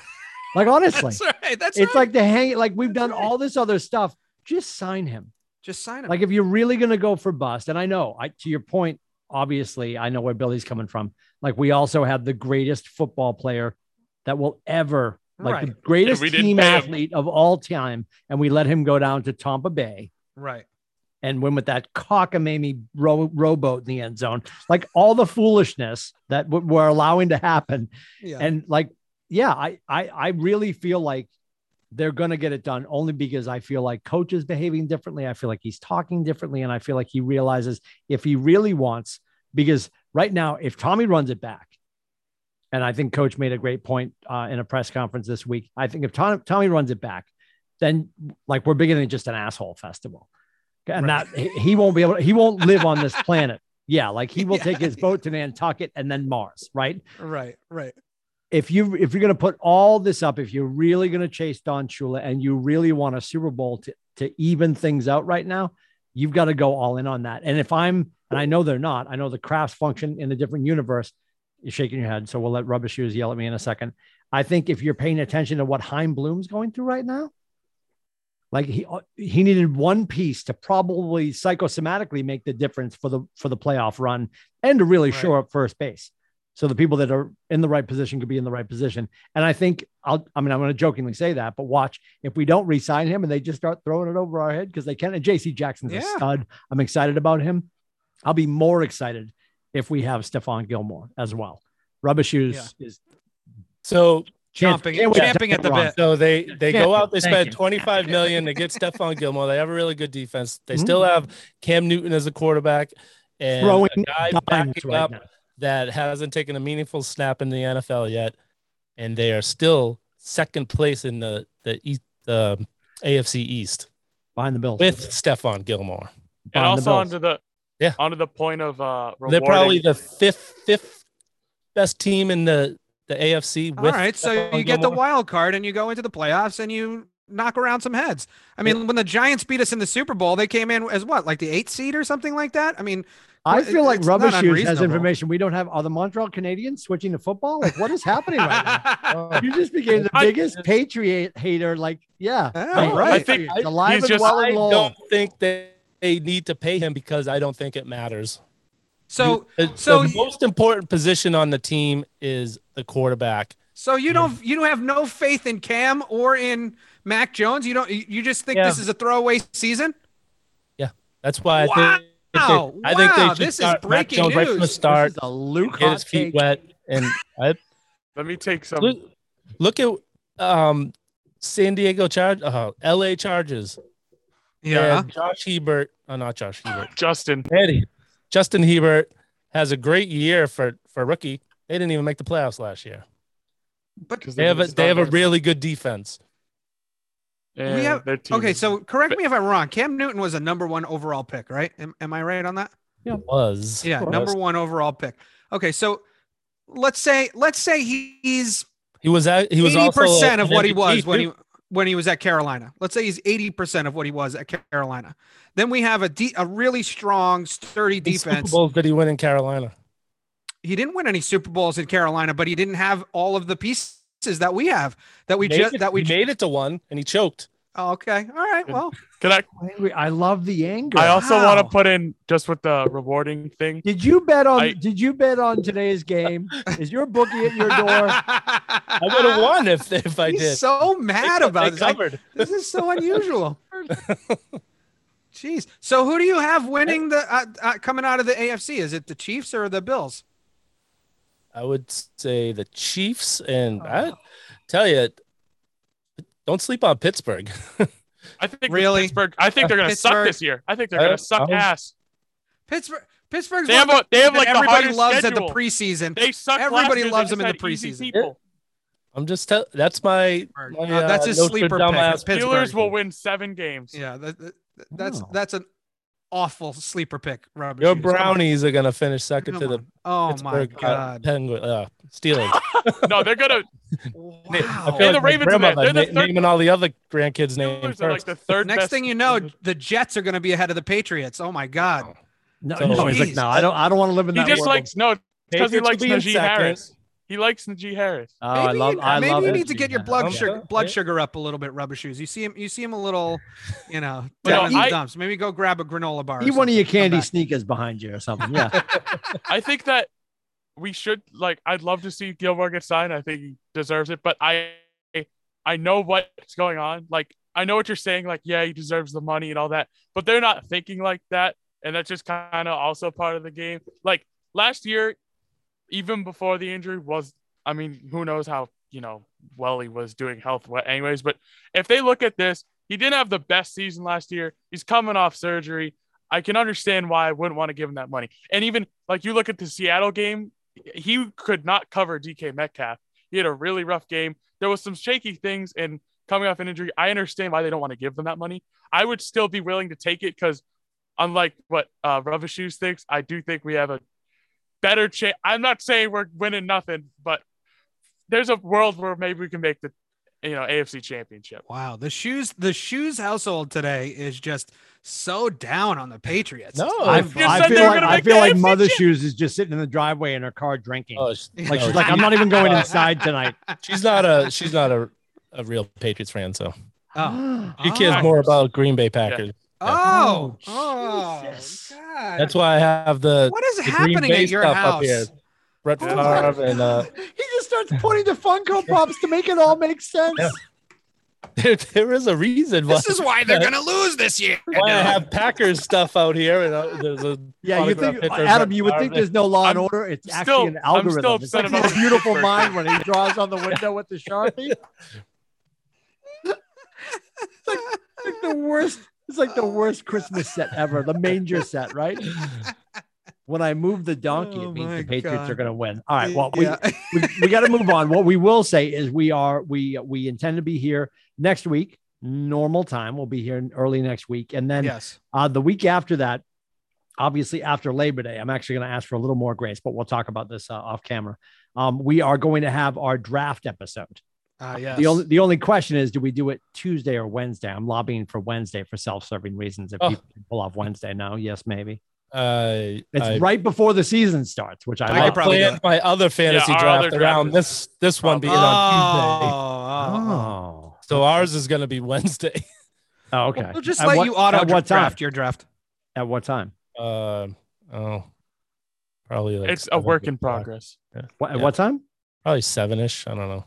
Like honestly, That's right. That's it's right. like the hang. Like we've That's done right. all this other stuff. Just sign him. just sign him. Like if you're really gonna go for bust, and I know, I to your point, obviously, I know where Billy's coming from. Like we also have the greatest football player that will ever, like the greatest team pay him. athlete of all time, and we let him go down to Tampa Bay right. And win with that cockamamie row, rowboat in the end zone. Like all the foolishness that w- we're allowing to happen, Yeah. and like, yeah, I, I, I really feel like they're going to get it done only because I feel like coach is behaving differently. I feel like he's talking differently. And I feel like he realizes if he really wants, because right now, if Tommy runs it back, and I think coach made a great point uh, in a press conference this week. I think if Tom, Tommy runs it back, then like we're bigger than just an asshole festival. And Right. that he- won't be able to, he won't live on this planet. Yeah. Like he will Yeah. take his boat to Nantucket and then Mars. Right right. Right. if you if you're going to put all this up, if you're really going to chase Don Shula and you really want a Super Bowl to to even things out right now, you've got to go all in on that. And if I'm and I know they're not, I know the Krafts function in a different universe. You're shaking your head, so we'll let rubber shoes yell at me in a second. I think if you're paying attention to what Chaim Bloom's going through right now, like he uh, he needed one piece to probably psychosomatically make the difference for the for the playoff run and to really Right. shore up first base. So the people that are in the right position could be in the right position. And I think I'll, I mean, I'm going to jokingly say that, but watch if we don't re-sign him and they just start throwing it over our head because they can. And JC Jackson's a stud. I'm excited about him. I'll be more excited if we have Stephon Gilmore as well. Rubber shoes Yeah. is So can't- Chomping, can't wait to champing at the him bit. So they they go out, they Thank spend you. 25 million to get Stephon Gilmore. They have a really good defense. They Mhm. still have Cam Newton as a quarterback and Throwing a guy dimes backing right up now. that hasn't taken a meaningful snap in the NFL yet, and they are still second place in the the East, the AFC East behind the Bills. with Stephon Gilmore. and Behind the also onto the Yeah. onto the point of uh They're probably the fifth fifth best team in the the AFC. All With right. So Stephon you get the wild card and you go into the playoffs and you knock around some heads. I mean, when the Giants beat us in the Super Bowl, they came in as what, like the eighth seed or something like that? I mean, I feel like it's Rubber not Shoes has information we don't have. Are the Montreal Canadiens switching to football? Like, what is happening right now? Oh. You just became the I- biggest Patriot hater. Like, yeah, Yeah, right. I think it's alive he's and just- well I and long. don't think they, they need to pay him because I don't think it matters. So The, so the most important position on the team is the quarterback. so you don't you don't have no faith in Cam or in Mac Jones. You don't. You you just think Yeah. this is a throwaway season. Yeah, that's why I think Wow, I think they wow, should this is start Mac breaking Jones right from the start, This is a Luke get his feet take. wet, and I let me take some look, look at um San Diego Charge, uh, L.A. Charges. Yeah. Josh Herbert, oh not Josh Herbert, Justin. Eddie, Justin Herbert has a great year for for rookie. They didn't even make the playoffs last year. But 'cause They have a just they have a really good defense. and we have okay. So correct me if I'm wrong. Cam Newton was a number one overall pick, right? Am, am I right on that? Yeah, was Yeah, Was. number one overall pick. Okay, so let's say let's say he's He was at he was eighty percent of an what he was when he when he was at Carolina. Let's say he's eighty percent of what he was at Carolina. Then we have a de- a really strong, sturdy defense. Super Bowls did he win in Carolina? He didn't win any Super Bowls in Carolina, but he didn't have all of the pieces that we have. That we Made just that we he made it to one and he choked. Oh, okay. All right. Well, Can I? I love the anger. I also want to put in just with the rewarding thing. did you bet on? I- did you bet on today's game? Is your bookie at your door? I would have won if if I He's did. so mad They- about they this. Like, this is so unusual. Jeez. So who do you have winning the uh, uh, coming out of the AFC? Is it the Chiefs or the Bills? I would say the Chiefs, and Oh. I tell you, don't sleep on Pittsburgh. I think Really? Pittsburgh. I think they're gonna suck this year. I think they're Uh, gonna suck I was- ass. Pittsburgh. Pittsburgh's They one have of a- they have, like, everybody hardest loves schedule. at the preseason. They suck. Everybody last loves they them in the preseason. People. I'm just tell that's my, Uh, my that's uh, his Notre sleeper Dame pick, Pittsburgh. Steelers will win seven games. yeah, that, that- that's Oh. that's an awful sleeper pick, Robert. Your Hughes. Brownies are gonna finish second Come to the on. Oh my Pittsburgh uh, God! Penguin uh, Steelers. No, they're gonna. Wow. I feel like the Ravens are there. grandmother They're the third- naming all the other grandkids' names Steelers are like the third Next best. thing you know, the Jets are going to be ahead of the Patriots. Oh my God! No, So- no. He's like, no, I don't. I don't want to live in he that He just world. likes no because he likes will Najee. Harris. He likes Najee Harris. Oh, I maybe love. you, I maybe love you it. need to get your blood sugar yeah. blood sugar up a little bit, rubber shoes. You see him, you see him a little, you know, But no, down in the I- dumps. Maybe go grab a granola bar. or Eat one of your candy sneakers behind you or something. Yeah. I think that we should like. I'd love to see Gilmore get signed. I think he deserves it. But I, I know what's going on. Like I know what you're saying. Like yeah, he deserves the money and all that. But they're not thinking like that, and that's just kind of also part of the game. Like last year, even before the injury was. I mean, who knows how you know well he was doing health. Anyways, but if they look at this, he didn't have the best season last year. He's coming off surgery. I can understand why I wouldn't want to give him that money. And even like you look at the Seattle game, he could not cover DK Metcalf. He had a really rough game. There was some shaky things and coming off an injury. I understand why they don't want to give them that money. I would still be willing to take it because unlike what uh Shoes thinks, I do think we have a better chance. I'm not saying we're winning nothing, but there's a world where maybe we can make the you know AFC championship. Wow, the shoes, the shoes household today is just so down on the Patriots. No, I, I feel like I feel like AFC Mother champ- Shoes is just sitting in the driveway in her car drinking. Oh, sh- like no, she's like, I'm not even going inside tonight. she's not a she's not a, a real Patriots fan, so oh, she cares Oh. more about Green Bay Packers. oh, Oh, oh, Jesus. God. That's why I have the what is the Green happening Bay at your stuff house? up here. Brett Oh Favre and uh, he just starts pointing to Funko Pops to make it all make sense. Yeah. there, there is a reason why, This is why they're gonna lose this year. why I have Packers stuff out here. And uh, there's a Yeah, you think Adam? You would think there's no law and I'm order. It's still- actually an I'm still algorithm. It's like about his beautiful Pittsburgh. mind when he draws on the window with the sharpie. it's like, like the worst. It's like the worst Christmas set ever. The manger set, right? When I move the donkey, Oh it means the Patriots God. are going to win. All right. Well, we, we, we got to move on. What we will say is we are we we intend to be here next week, normal time. We'll be here early next week, and then yes. uh, the week after that, obviously after Labor Day, I'm actually going to ask for a little more grace, but we'll talk about this uh, off camera. Um, we are going to have our draft episode. Uh, yes. The only the only question is, do we do it Tuesday or Wednesday? I'm lobbying for Wednesday for self-serving reasons. If Oh. people can pull off Wednesday, no, yes, maybe. Uh, It's I, right before the season starts, which I, I I love. probably do planned my other fantasy our draft other around is this this one being oh, on Tuesday. oh, Oh, So ours is going to be Wednesday. oh, okay. We'll just At let what- you auto at what time? draft your draft. At what time? Uh, oh, probably like It's a work in o'clock. progress. What, at Yeah. what time? Probably seven ish. I don't know.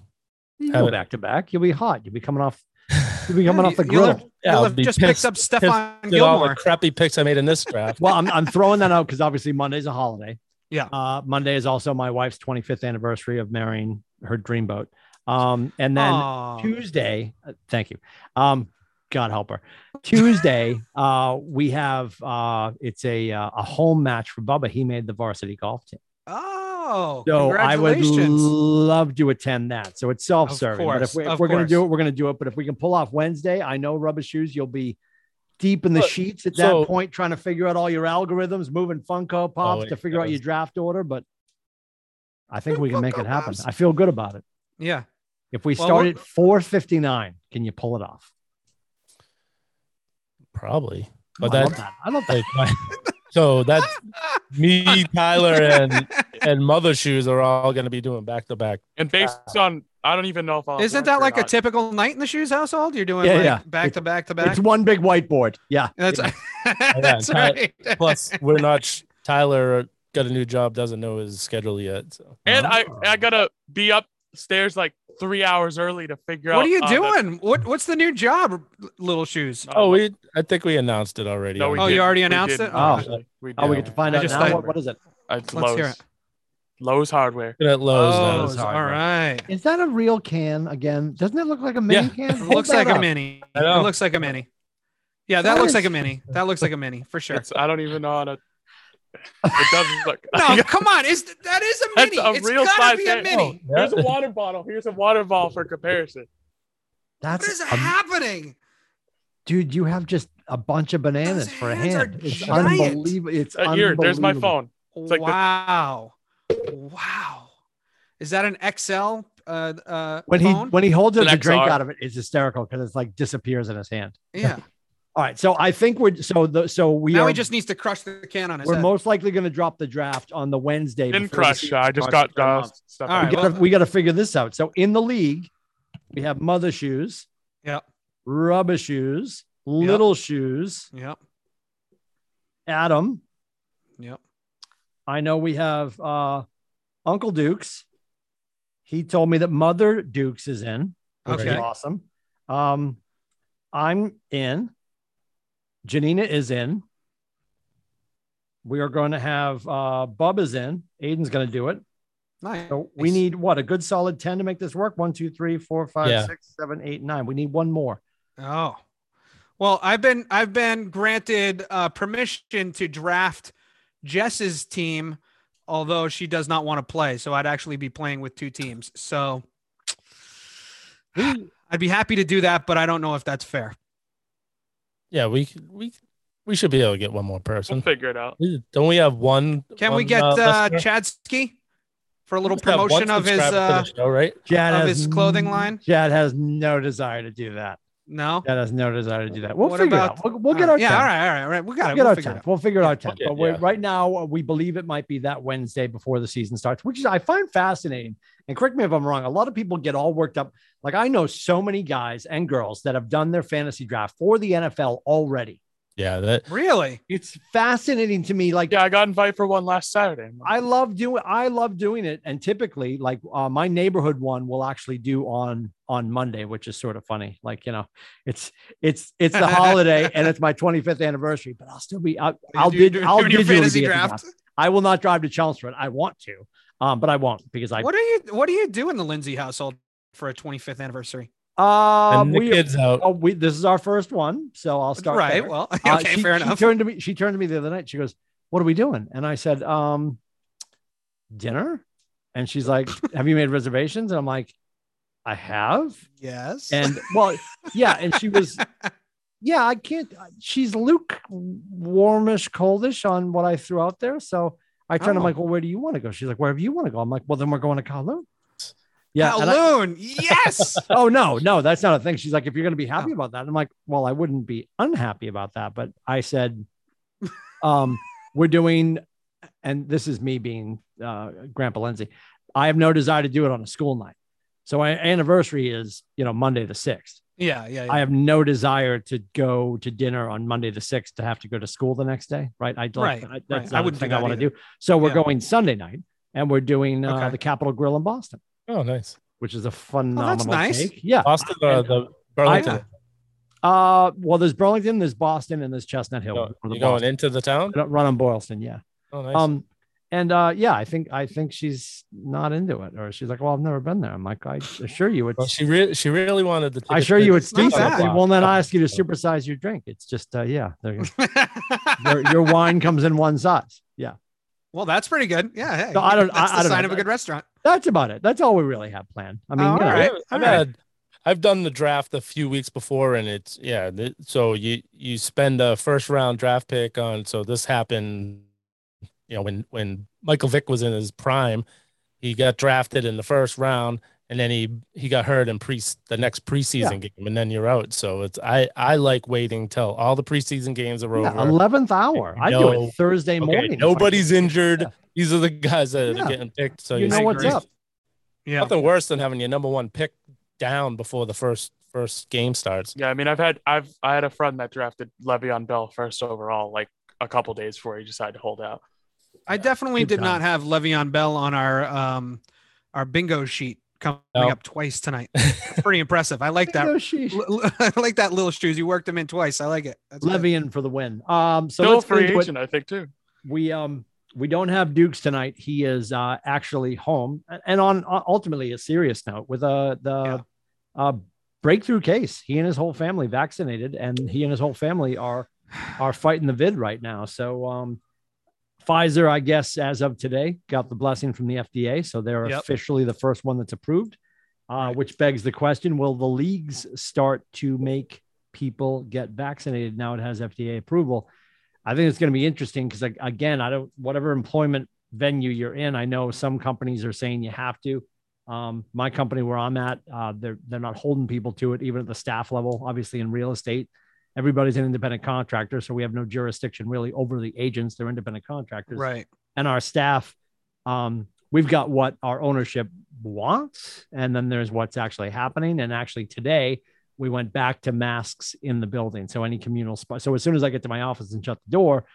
You Have go it. back to back. You'll be hot. You'll be coming off. You'll be coming off the You'll grill. have, Yeah, you'll I'll have be just pissed- picked up Stephon Did all the Gilmore. crappy picks I made in this draft. Well, I'm, I'm throwing that out because obviously Monday's a holiday. Yeah. Uh, Monday is also my wife's 25th anniversary of marrying her dreamboat. Um, and then Aw. Tuesday, uh, thank you. Um, God help her. Tuesday, uh, we have uh, it's a uh, a home match for Bubba. He made the varsity golf team, Oh, so I would love to attend that. So it's self-serving. But if, course, we, if we're going to do it, we're going to do it. But if we can pull off Wednesday, I know rubber shoes. You'll be deep in the Look, sheets at so- that point, trying to figure out all your algorithms, moving Funko Pops wait, to figure out that your draft order. But I think we can make it happen. Pops. I feel good about it. yeah. If we Well, start we're- at 459, can you pull it off? Probably. Oh, But I that, love that. I love that. like, my, so that's me, Tyler, and and Mother Shoes are all going to be doing back to back. And based on I don't even know if I'll. Isn't that like a typical night in the shoes household? You're doing Yeah, like yeah. back to back to back. It's one big whiteboard. Yeah. That's Yeah. that's Ty- right. Plus, we're not. sh- Tyler got a new job, doesn't know his schedule yet. So And I. I gotta be upstairs like three hours early to figure out. What are you uh, the- doing? What what's the new job, little shoes? uh, oh, we I think we announced it already. No, we Oh, you didn't. already announced didn't, it? Oh. actually. We Oh, we get to find I out just now. thought- What, what is it? It's Let's hear it. Lowe's Hardware. Look at Lowe's now. Oh, Lowe's all hardware. right. Is that a real can again? Doesn't it look like a mini Yeah. can? It looks that like a mini. It looks like a mini. Yeah, that That looks is- like a mini. That looks like a mini for sure. It's, I don't even know how to. It doesn't look. No, come on. Is that is a That's mini? a It's real gotta size be a can. mini. Yeah. Here's a water bottle. Here's a water bottle for comparison. That's What is am- happening? dude. You have just a bunch of bananas Those for a hand. It's giant. unbelievable. It's Uh, here, there's my unbelievable. phone. like the- wow. wow. Is that an XL uh uh When he when he holds it It's to drink out of it, it's hysterical because it's like disappears in his hand. yeah. All right, so I think we're so the so we now are he just needs to crush the can on his we're head. most likely going to drop the draft on the Wednesday. Didn't crush. season I just got uh, stuff. All we gotta, well- we gotta figure this out. So in the league, we have mother shoes, Yep. rubber shoes, little shoes, Yep. Adam. Yep. I know we have uh Uncle Dukes. He told me that Mother Dukes is in, which is Okay. awesome. Um, I'm in. Janina is in. We are going to have uh Bub is in. Aiden's going to do it. Nice. So we need what a good solid 10 to make this work. One, two, three, four, five, Yeah. six, seven, eight, nine. We need one more. Oh. Well, I've been I've been granted uh, permission to draft Jess's team, although she does not want to play. So I'd actually be playing with two teams. So I'd be happy to do that, but I don't know if that's fair. Yeah, we we we should be able to get one more We'll person. figure it out. Don't we have one? Can we get uh, listener? Chadsky for a little We have one promotion of his subscriber uh, show, right? Chad Of has his clothing line? Chad has no desire to do that. No? Chad has no desire to do that. We'll What figure about- it out. We'll, we'll get our yeah, 10. all right, all right, all right. We got We'll it. get We'll our figure it out. We'll figure our 10th. Okay, but yeah. right now, uh, we believe it might be that Wednesday before the season starts, which is I find fascinating. And correct me if I'm wrong. A lot of people get all worked up. Like I know so many guys and girls that have done their fantasy draft for the NFL already. Yeah, that Really? It's fascinating to me. Like Yeah, I got invited for one last Saturday. I love doing I love doing it. And typically, like uh, my neighborhood one will actually do on on Monday, which is sort of funny. Like, you know, it's it's it's the holiday and it's my 25th anniversary, but I'll still be I'll, I'll You- did you- I'll doing your digitally fantasy be at draft. I will not drive to Chelmsford. I want to, um, but I won't because I What do you What do you do in the Lindsay household for a 25th anniversary? Uh and the we, kids out. oh, we this is our first one, so I'll start right. there. Well, Uh, okay, she, fair she enough. turned to me. She turned to me the other night. She goes, "What are we doing?" And I said, "Um, dinner." And she's like, "Have you made reservations?" And I'm like, "I have." yes. And well, yeah. And she was, yeah. I can't. She's Luke warmish, coldish on what I threw out there. So I turned. I'm Oh. like, "Well, where do you want to go?" She's like, "Wherever you want to go." I'm like, "Well, then we're going to Kowloon." Yeah. and I- yes. oh no, no, that's not a thing. She's like, if you're going to be happy about that, I'm like, well, I wouldn't be unhappy about that. But I said, um, we're doing, and this is me being uh, Grandpa Lindsay. I have no desire to do it on a school night. So my anniversary is, you know, Monday the sixth. Yeah. Yeah. yeah. I have no desire to go to dinner on Monday the sixth to have to go to school the next day. Right. I Right, I, right. I wouldn't think I want to do. So we're Yeah. going Sunday night, and we're doing uh, Okay. the Capital Grille in Boston, Oh, nice. which is a phenomenal nice. take. Yeah. Boston, uh, the Burlington. Uh, well, there's Burlington, there's Boston, and there's Chestnut Hill. Go- or you going into the town? I run on Boylston, yeah. Oh, nice. Um, and uh, yeah, I think I think she's not into it, or she's like, "Well, I've never been there." I'm like, "I assure you, it's." well, she really, she really wanted the. I assure you, it's not decent. bad. They won't then ask you to supersize your drink. It's just, uh, yeah, your, your wine comes in one size. Yeah, well, that's pretty good. Yeah. Hey, So I don't- That's I- the I don't sign know. of a good restaurant. that's about it. That's all we really have planned. I mean, Oh, you know, all right. I've all right. had, I've done the draft a few weeks before, and it's yeah. So you you spend a first round draft pick on. So this happened, you know, when when Michael Vick was in his prime, he got drafted in the first round, and then he he got hurt in pre the next preseason game, and then you're out. So it's I I like waiting till all the preseason games are yeah, over. eleventh hour. I do it Thursday Okay, morning. if nobody's injured. Yeah. These are the guys that Yeah. are getting picked. So You know what's up. Yeah. Nothing worse than having your number one pick down before the first first game starts. Yeah, I mean, I've had I've I had a friend that drafted Le'Veon Bell first overall, like a couple days before he decided to hold out. I definitely Good did time. not have Le'Veon Bell on our um our bingo sheet coming No. up twice tonight. That's pretty impressive. I like that. Bingo sheesh. L- l- I like that little shoes. You worked them in twice. I like it. That's good. Le'Veon for the win. Um, so Still let's free agent, I think too. we um we don't have Dukes tonight. He is uh actually home and on uh, ultimately a serious note with uh the uh breakthrough case. He and his whole family vaccinated and he and his whole family are are fighting the vid right now. So um Pfizer, I guess, as of today, got the blessing from the FDA. So they're Yep. officially the first one that's approved. Uh, which begs the question: Will the leagues start to make people get vaccinated now? It has FDA approval. I think it's going to be interesting because, again, I don't whatever employment venue you're in. I know some companies are saying you have to. Um, my company where I'm at, uh, they're they're not holding people to it, even at the staff level. Obviously, in real estate, everybody's an independent contractor, so we have no jurisdiction really over the agents. They're independent contractors, Right. and our staff um, we've got what our ownership wants and then there's what's actually happening. And actually today we went back to masks in the building. So any communal spot so as soon as i get to my office and shut the door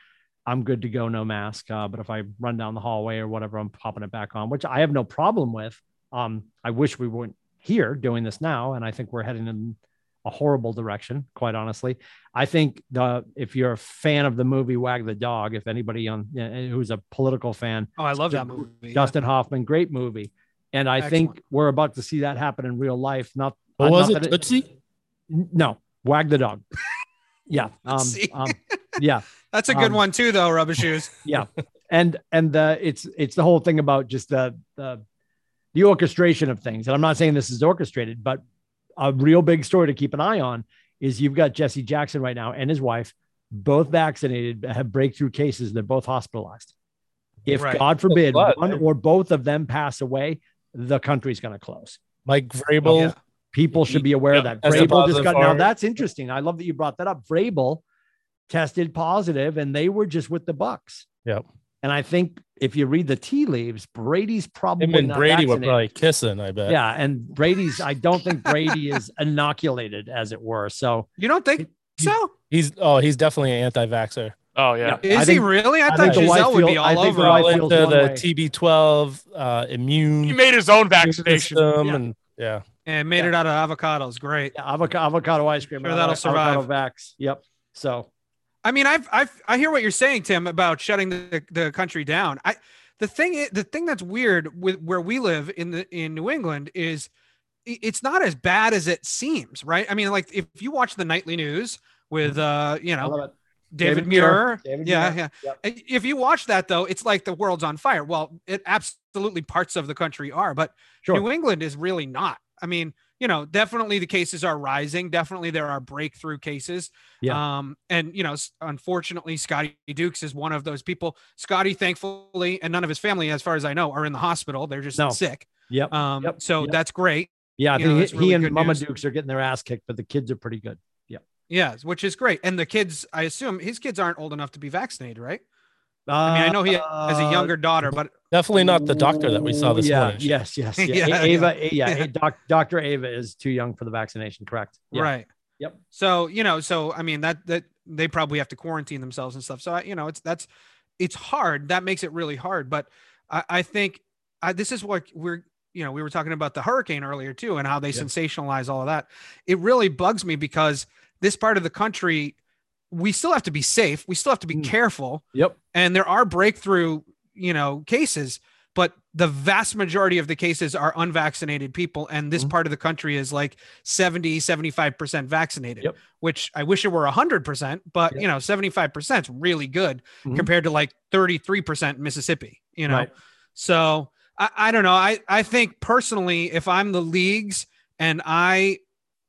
i'm good to go no mask. Uh, but if i run down the hallway or whatever i'm popping it back on which i have no problem with. Um, i wish we weren't here doing this now and i think we're heading in a horrible direction quite honestly I think the if you're a fan of the movie Wag the Dog, if anybody on uh, who's a political fan, Oh, I love that movie. yeah. Dustin Hoffman, great movie, and I think we're about to see that happen in real life. Not What uh, was not it? that Tootsie? no, Wag the Dog. Yeah, um, um, yeah, That's a good Um, one too, though. Rubber shoes. yeah, and and the it's it's the whole thing about just the the the orchestration of things. And I'm not saying this is orchestrated, but a real big story to keep an eye on is you've got Jesse Jackson right now and his wife, both vaccinated, have breakthrough cases. They're both hospitalized. If Right. God forbid blood, one right? or both of them pass away, the country's going to close. Mike oh, Vrabel. Yeah. People should be aware of that. Tested Vrabel just got now. That's interesting. I love that you brought that up. Vrabel tested positive, and they were just with the Bucks. Yep. And I think if you read the tea leaves, Brady's probably Him and not Brady were vaccinated. probably kissing, I bet. Yeah, and Brady's. I don't think Brady is inoculated, as it were. So You don't think so? He's oh, he's definitely an anti-vaxer. Oh yeah. Yeah. I Is he think- really? I, I thought think the wife Gisele would be feel- all I think over. the it. wife All feels into one the. TB12 uh, immune He made his own vaccination. system Yeah. and yeah. and made it out of avocados. Great. yeah, avocado, avocado ice cream. Sure that'll survive. avocado Vax. Yep. So I mean, I've, I've, I hear what you're saying, Tim, about shutting the, the country down. I, the thing, is, the thing that's weird with where we live in the in New England is it's not as bad as it seems, right? I mean, like if you watch the nightly news with, uh, you know. David, David Muir. Muir, David yeah, Muir. yeah. Yep. If you watch that though, it's like the world's on fire. Well, it absolutely parts of the country are, but Sure. New England is really not. I mean, you know, definitely the cases are rising. Definitely there are breakthrough cases. Yeah. Um, and you know, unfortunately, Scotty Dukes is one of those people. Scotty, thankfully, and none of his family, as far as I know, are in the hospital. They're just No. sick. Yep. Um, Yep. so Yep. that's great. Yeah, I know, he, really he and Mama news. Dukes are getting their ass kicked, but the kids are pretty good. Yeah. Yes, which is great. And the kids, I assume his kids aren't old enough to be vaccinated, right? Uh, I mean, I know he has a younger daughter, but Definitely not the doctor that we saw this yeah, morning. Yes, yes, yeah. Yeah, Ava, yeah, Yeah. Doc, Dr. Ava is too young for the vaccination. Correct. Yeah. right. Yep. So you know, so I mean that that they probably have to quarantine themselves and stuff. So I, you know, it's that's it's hard. That makes it really hard. But I, I think I, this is what we're you know we were talking about the hurricane earlier too and how they Yeah. sensationalize all of that. It really bugs me because this part of the country we still have to be safe. We still have to be Mm. careful. Yep. and there are breakthrough you know cases but the vast majority of the cases are unvaccinated people and this Mhm. part of the country is like 70 75% vaccinated Yep. which i wish it were 100% but Yep. you know 75% is really good Mhm. compared to like 33% mississippi you know Right. so I, I don't know i i think personally if i'm the leagues and i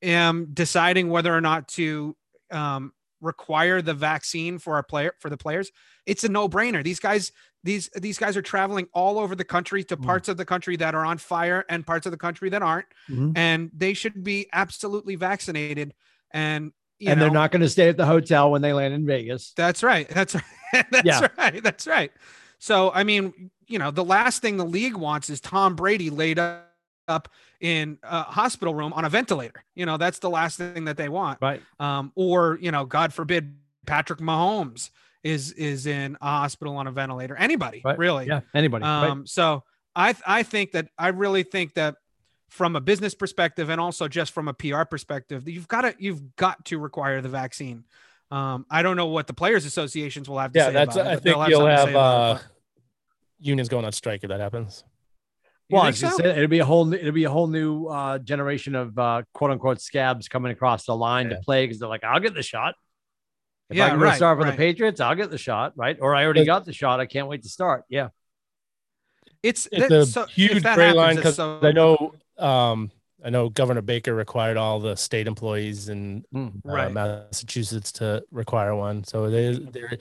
am deciding whether or not to um, require the vaccine for our player for the players it's a no-brainer these guys these these guys are traveling all over the country to Mm. parts of the country that are on fire and parts of the country that aren't Mhm. and they should be absolutely vaccinated and you And know, they're not going to stay at the hotel when they land in Vegas. that's right that's right that's Yeah. right that's right so i mean you know the last thing the league wants is tom brady laid up up in a hospital room on a ventilator. You know, that's the last thing that they want. Right. Um, or you know, God forbid, Patrick Mahomes is is in a hospital on a ventilator. Anybody, Right. really? Yeah. Anybody. right. Um, so I I think that I really think that from a business perspective and also just from a PR perspective, you've got to you've got to require the vaccine. Um, I don't know what the players' associations will have to Yeah, say that's. about it, I think you'll something have uh, unions going on strike if that happens. But- Well, You I think was so? gonna it'll be a whole new, it'll be a whole new uh, generation of uh, quote unquote scabs coming across the line Yeah. to play because they're like, I'll get the shot. If Yeah, I can right, start for right. the Patriots, I'll get the shot, right? Or I already But- got the shot. I can't wait to start. Yeah. It's, It's that's a so, if huge that gray happens, line because so- I know. Um, I know Governor Baker required all the state employees in Mm. uh, Massachusetts to require one. So they, their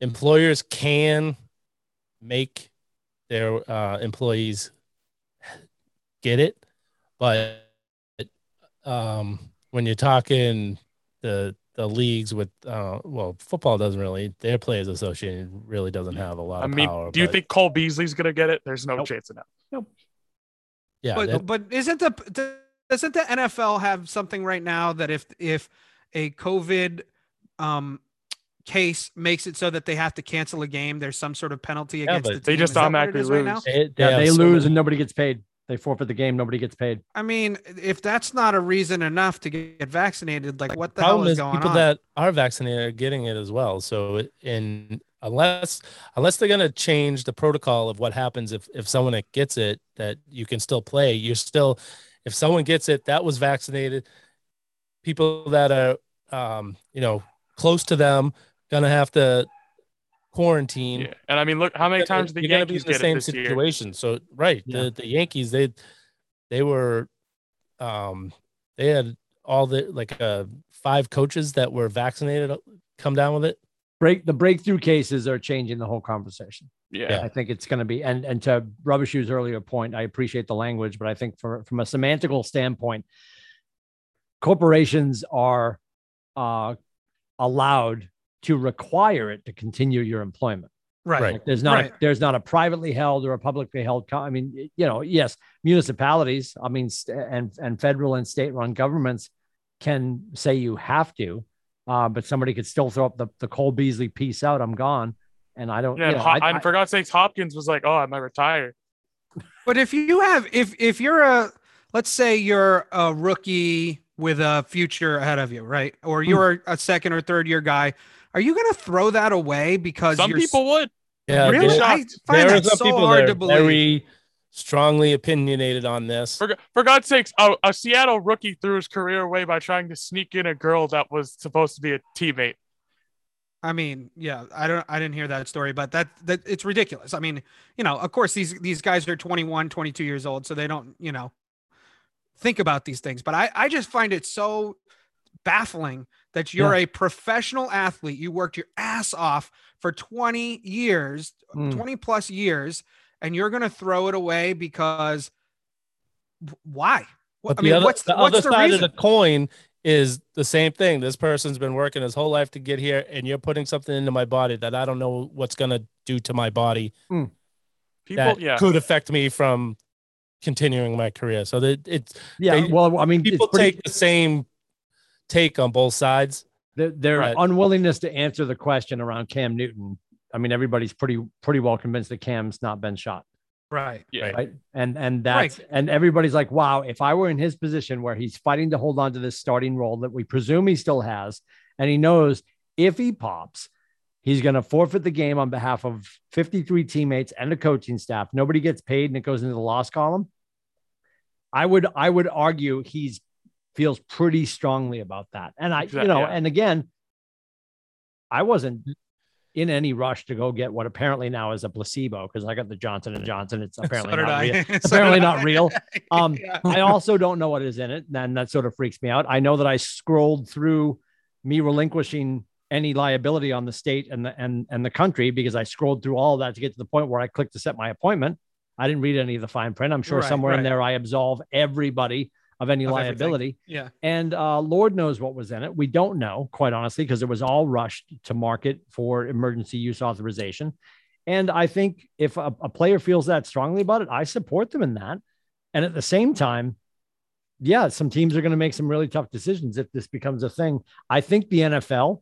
employers can make their uh, employees get it, but um, when you're talking the the leagues with uh, well, football doesn't really their players association really doesn't have a lot I of mean, power. do you but think Cole Beasley's gonna get it? There's no Nope. chance of that. No. Yeah, but that- but isn't the doesn't the NFL have something right now that if if a COVID um case makes it so that they have to cancel a game, there's some sort of penalty Yeah, against but the they team? just Is that what it automatically is right lose. now? they, they Yeah. have They so lose many- and nobody gets paid. They forfeit the game. Nobody gets paid. I mean, if that's not a reason enough to get vaccinated, like what the hell problem is is going people on? that are vaccinated are getting it as well. So it- in unless unless they're gonna change the protocol of what happens if if someone that gets it that you can still play, you're still if someone gets it that was vaccinated, people that are um you know close to them gonna have to quarantine. Yeah. And I mean, look how many You're gonna- times did the you're gonna be Yankees in the same it this year. situation. So right, Yeah. the the Yankees they they were um they had all the like uh five coaches that were vaccinated come down with it. Break the breakthrough cases are changing the whole conversation. Yeah. I think it's going to be, and and to Rubber Shoe's earlier point, I appreciate the language, but I think for, from a semantical standpoint, corporations are uh, allowed to require it to continue your employment. right. Right. Like there's not Right. a, there's not a privately held or a publicly held. Co- I mean, you know, yes, municipalities. I mean, st- and and federal and state run governments can say you have to, uh, but somebody could still throw up the the Cole Beasley piece out. I'm gone, and I don't. Yeah, you and, know, Ho- I- and I- for God's sakes, Hopkins was like, "Oh, I might retire." But if you have, if if you're a, let's say you're a rookie with a future ahead of you, right? Hmm. Or you're a second or third year guy, are you going to throw that away because Some you're people would. Yeah, really? I find there that some so people hard to believe. very strongly opinionated on this. For, for God's sakes, a, a Seattle rookie threw his career away by trying to sneak in a girl that was supposed to be a teammate. I mean, yeah, I don't, I didn't hear that story, but that, that it's ridiculous. I mean, you know, of course these, these guys are 21, 22 years old, so they don't, you know, think about these things. But I, I just find it so baffling that you're a professional athlete. You worked your ass off for 20 years, Mm. 20 plus years, and you're going to throw it away because why? But I the mean, other, what's the what's other the side reason? of the coin is the same thing. This person's been working his whole life to get here, and you're putting something into my body that I don't know what's gonna do to my body People, that yeah. could affect me from continuing my career. So that it's yeah. they- well, I mean, people it's pretty, take the same take on both sides. their, their Right. unwillingness to answer the question around Cam Newton. I mean, everybody's pretty pretty well convinced that Cam's not been shot, right. yeah. Right. right? And and that's Right. and everybody's like, wow, if I were in his position where he's fighting to hold on to this starting role that we presume he still has, and he knows if he pops, he's going to forfeit the game on behalf of 53 teammates and the coaching staff. Nobody gets paid, and it goes into the loss column. I would I would argue he's feels pretty strongly about that. And I, you know, yeah. and again, I wasn't in any rush to go get what apparently now is a placebo because I got the Johnson and Johnson. It's apparently So not real. So Apparently not I. real. Um, Yeah. I also don't know what is in it, and that sort of freaks me out. I know that I scrolled through me relinquishing any liability on the state and the and and the country because I scrolled through all of that to get to the point where I clicked to set my appointment. I didn't read any of the fine print. I'm sure Right, somewhere in there I absolve everybody of any Of everything. liability. yeah. And uh, Lord knows what was in it. We don't know, quite honestly, because it was all rushed to market for emergency use authorization. And I think if a, a player feels that strongly about it, I support them in that. And at the same time, yeah, some teams are going to make some really tough decisions if this becomes a thing. I think the NFL,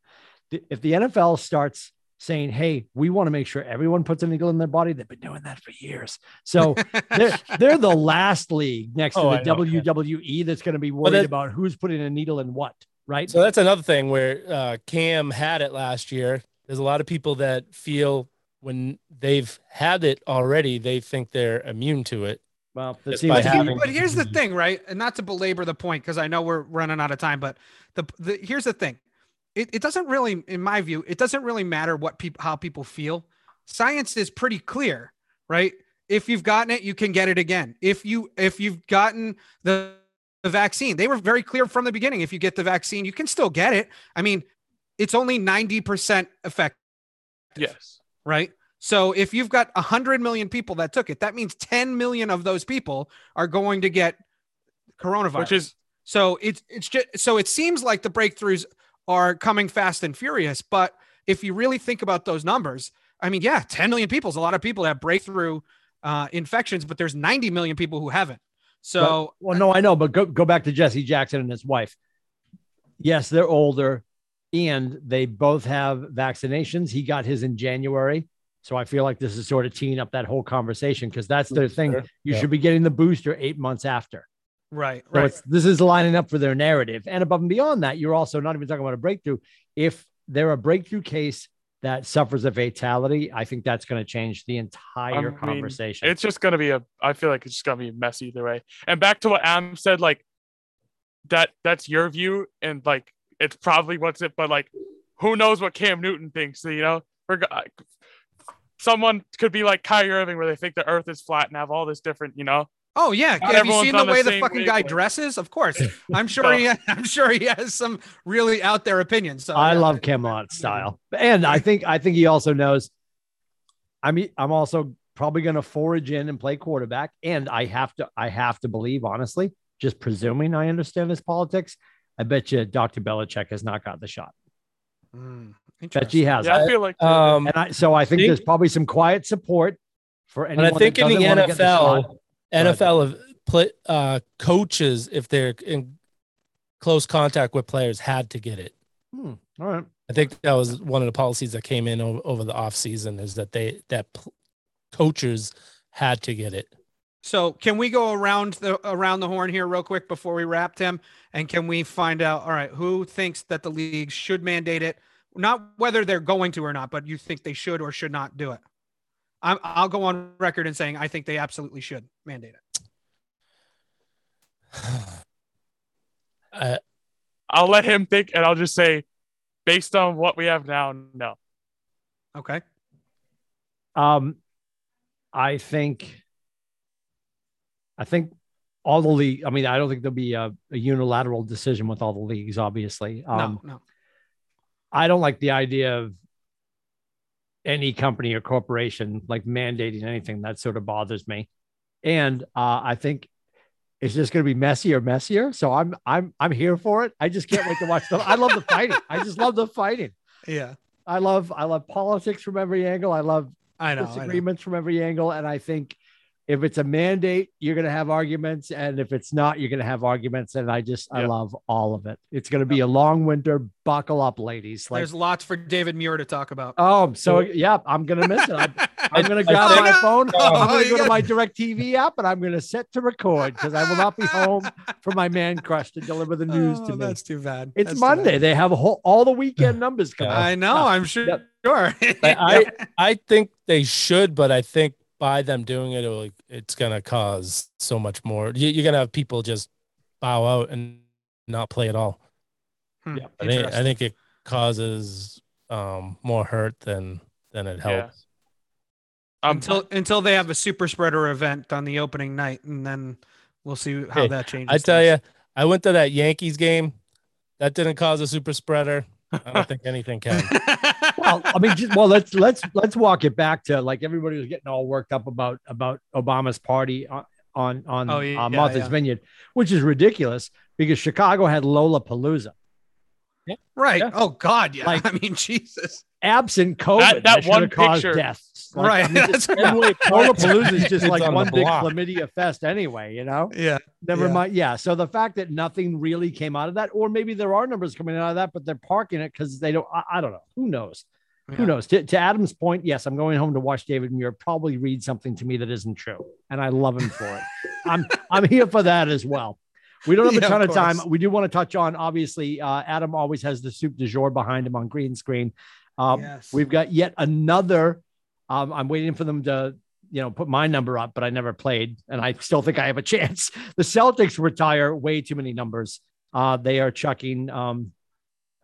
if the NFL starts saying, "Hey, we want to make sure everyone puts an needle in their body," they've been doing that for years. So they're they're the last league next Oh, to the know, yeah. WWE that's going to be worried that- about who's putting a needle in what, right? So that's another thing where uh, Cam had it last year. There's a lot of people that feel when they've had it already, they think they're immune to it. well, that Just seems by to be- having- but here's the thing, right? And not to belabor the point because I know we're running out of time, but the, the here's the thing. It, it doesn't really, in my view, it doesn't really matter what people how people feel. Science is pretty clear, right? If you've gotten it, you can get it again. If you if you've gotten the the vaccine, they were very clear from the beginning. If you get the vaccine, you can still get it. I mean, it's only 90% effective Yes. right? So if you've got 100 million people that took it, that means 10 million of those people are going to get coronavirus. Which is so it's it's just so it seems like the breakthroughs are coming fast and furious, but if you really think about those numbers, I mean, yeah, 10 million people is a lot of people that have breakthrough uh, infections, but there's 90 million people who haven't. So well, no, I know, but go, go back to Jesse Jackson and his wife. Yes, they're older and they both have vaccinations. He got his in January. So I feel like this is sort of teeing up that whole conversation because that's the thing. You Yeah. should be getting the booster eight months after. Right, So right. this is lining up for their narrative. And above and beyond that, you're also not even talking about a breakthrough. If they're a breakthrough case that suffers a fatality, I think that's going to change the entire mean, conversation. it's just gonna be a I feel like it's just gonna be messy either way. And back to what Am said, like that that's your view, and like it's probably what's it, but like who knows what Cam Newton thinks, you know? Reg- Someone could be like Kyrie Irving, where they think the Earth is flat and have all this different, you know. Oh yeah, Not have you seen the on the way the fucking guy wavelength. dresses? Of course, I'm sure he. I'm sure he has some really out there opinions. So I yeah. love Camelot style, and I think I think he also knows. I mean, I'm also probably going to forage in and play quarterback, and I have to I have to believe honestly, just presuming I understand his politics. I bet you Dr. Belichick has not got the shot. Mm, Bet he has. Yeah, I feel like Um, and I so I think think- there's probably some quiet support for anyone. but I think that in the doesn't wanna get NFL, shot. NFL have play, uh, coaches, if they're in close contact with players, had to get it. Hmm, all right. I think that was one of the policies that came in over, over the offseason is that they that p- coaches had to get it. So can we go around the around the horn here real quick before we wrap Tim? And can we find out? All right, who thinks that the league should mandate it? Not whether they're going to or not, but you think they should or should not do it. I'm, I'll go on record in saying I think they absolutely should mandate it. Uh, I'll let him think, and I'll just say, based on what we have now, no. Okay. Um, I think, I think all the league. I mean, I don't think there'll be a, a unilateral decision with all the leagues. Obviously, um, no, no. I don't like the idea of any company or corporation like mandating anything. That sort of bothers me, and uh, I think it's just going to be messier, messier. So I'm, I'm, I'm here for it. I just can't wait to watch them. I love the fighting. I just love the fighting. Yeah, I love, I love politics from every angle. I love I know. I know. disagreements from every angle. And I think if it's a mandate, you're going to have arguments. And if it's not, you're going to have arguments. And I just, I love all of it. It's going to be a long winter. Buckle up, ladies. Like, There's lots for David Muir to talk about. oh, so yeah, I'm going to miss it. I'm, I'm going to grab my phone. Oh, I'm going to you go to got- my DirecTV app and I'm going to set to record because I will not be home for my man crush to deliver the news Oh, to me. That's too bad. It's That's Monday. bad. They have a whole, all the weekend numbers coming. I know. I'm sure. Yep. Sure. I, I think they should, but I think by them doing it, it'll- it's gonna cause so much more. You, you're gonna have people just bow out and not play at all. Hmm, Yeah, I think I think it causes um, more hurt than than it Yeah. helps. Um, until until they have a super spreader event on the opening night, and then we'll see how Hey, that changes. I tell things. you, I went to that Yankees game. That didn't cause a super spreader. I don't think anything can. well, I mean, just, well, let's let's let's walk it back to like everybody was getting all worked up about about Obama's party on on on Oh, uh, yeah, Martha's yeah. Vineyard, which is ridiculous because Chicago had Lollapalooza. Right. Yeah. Oh God. Yeah. Like- I mean, Jesus. Absent COVID, That- that should one have caused picture- deaths. Like, right. I mean, That's right. Fenway Park is just is like on one big block. chlamydia fest anyway, you know? Yeah. Never Yeah. mind. Yeah. So the fact that nothing really came out of that, or maybe there are numbers coming out of that, but they're parking it because they don't, I, I don't know. Who knows? Who knows? To, to Adam's point, yes, I'm going home to watch David Muir probably read something to me that isn't true. And I love him for it. I'm I'm here for that as well. We don't have a Yeah, ton of of, time. We do want to touch on obviously uh, Adam always has the soup du jour behind him on green screen. Um, Yes. We've got yet another. Um, I'm waiting for them to, you know, put my number up, but I never played, and I still think I have a chance. The Celtics retire way too many numbers. Uh, they are chucking. Um,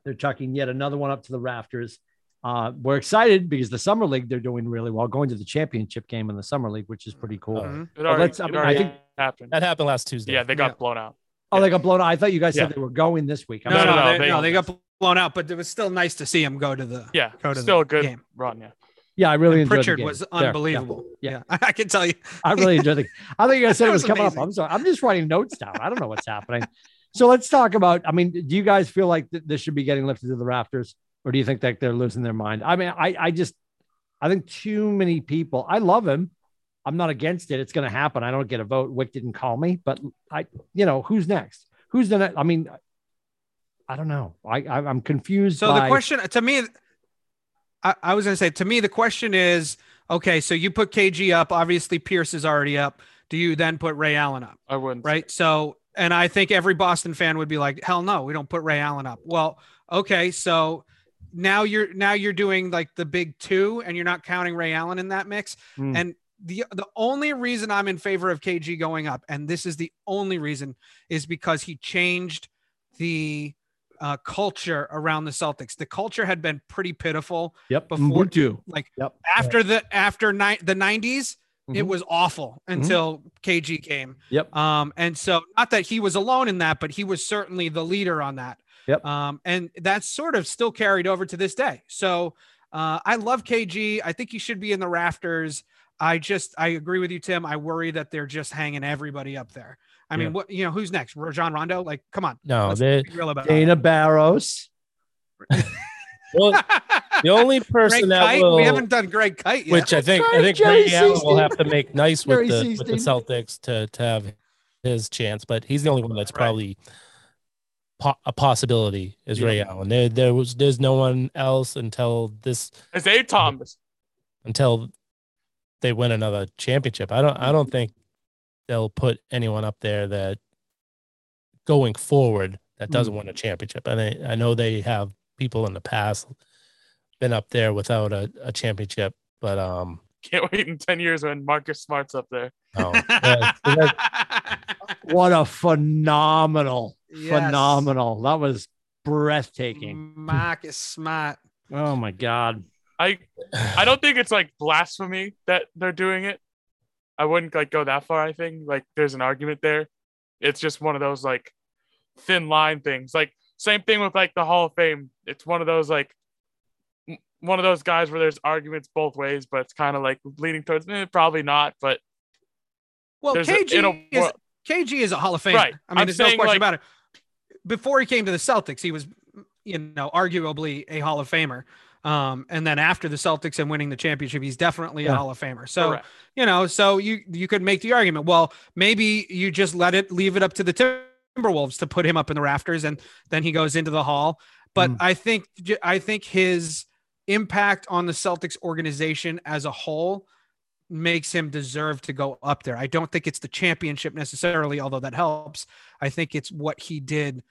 they're chucking yet another one up to the rafters. Uh, we're excited because the summer league they're doing really well, going to the championship game in the summer league, which is pretty cool. It already, let's- I it mean, I already think- happened. That happened last Tuesday. Yeah, they got Yeah. blown out. Oh, they got blown out. I thought you guys Yeah. said they were going this week. I'm No, No, no, they, they- no, they got blown out, but it was still nice to see him go to the. Yeah, Go to still the a good game. run. Yeah, yeah, I really And enjoyed Pritchard the game. was There, yeah. unbelievable. Yeah. Yeah. I can tell you. I really enjoyed the. I think you guys said it was, was coming up. I'm sorry. I'm just writing notes down. I don't know what's happening. So let's talk about. I mean, do you guys feel like th- this should be getting lifted to the rafters, or do you think that they're losing their mind? I mean, I I just I think too many people. I love him. I'm not against it. It's going to happen. I don't get a vote. Wyc didn't call me, but I, you know, who's next? Who's the next? I mean, I don't know. I, I I'm confused. So the question to me, I, I was going to say, to me, the question is okay, so you put KG up. Obviously, Pierce is already up. Do you then put Ray Allen up? I wouldn't. Right. So, and I think every Boston fan would be like, hell no, we don't put Ray Allen up. Well, okay. So now you're, now you're doing like the big two and you're not counting Ray Allen in that mix. Hmm. And the, the only reason I'm in favor of KG going up, and this is the only reason, is because he changed the uh, culture around the Celtics. The culture had been pretty pitiful Yep. before- Ubuntu. like Yep. after the after ni- the 90s it Mhm. was awful until KG came. Yep. Um, and so not that he was alone in that, but he was certainly the leader on that. Yep. Um, and that's sort of still carried over to this day. So uh, I love KG. I think he should be in the rafters. I just I agree with you, Tim. I worry that they're just hanging everybody up there. I Yeah. mean, what you know, who's next? Rajon Rondo? Like, come on, No, let's they, real about Dana Barros. well, the only person Greg that Kite? will, we haven't done Greg Kite yet. which I think I think Jerry Ray Allen will have to make nice Jerry with the with the Celtics to to have his chance, but he's the only one that's Right. probably po- a possibility is Yeah. Ray Allen. There there was there's no one else until this It's Abe Thomas. until they win another championship. I don't I don't think they'll put anyone up there that going forward that doesn't Hmm. win a championship. And I, I know they have people in the past been up there without a, a championship, but um Can't wait in ten years when Marcus Smart's up there. no. Yeah, so What a phenomenal, Yes. phenomenal. That was breathtaking. Marcus Smart. Oh my God. I I don't think it's like blasphemy that they're doing it. I wouldn't like go that far. I think like there's an argument there. It's just one of those like thin line things. Like same thing with like the Hall of Fame. It's one of those like one of those guys where there's arguments both ways, but it's kind of like leaning towards eh, probably not. But Well, KG a, is KG is a Hall of Famer. Right. I mean, I'm there's no question like- about it. Before he came to the Celtics, he was, you know, arguably a Hall of Famer. Um, and then after the Celtics and winning the championship, he's definitely a Hall of Famer. So correct. you know, so you you could make the argument. Well, maybe you just let it leave it up to the Timberwolves to put him up in the rafters, and then he goes into the Hall. But Mm. I think I think his impact on the Celtics organization as a whole makes him deserve to go up there. I don't think it's the championship necessarily, although that helps. I think it's what he did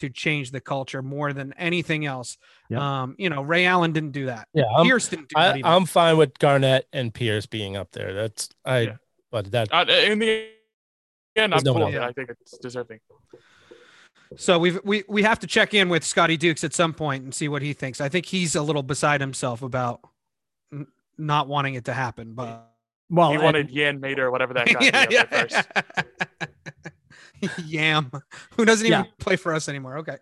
to change the culture more than anything else. Yeah. Um, you know, Ray Allen didn't do that. yeah, I'm, Pierce didn't do that I, either. I'm fine with Garnett and Pierce being up there. That's I Yeah. but that Uh, in the end, I'm no cool. one with it. else. I think it's deserving. So we've we we have to check in with Scotty Dukes at some point and see what he thinks. I think he's a little beside himself about n- not wanting it to happen, but Well, he and- wanted Yam Madar or whatever that guy yeah, is up there first. yeah. Yam, who doesn't even Yeah. play for us anymore. Okay.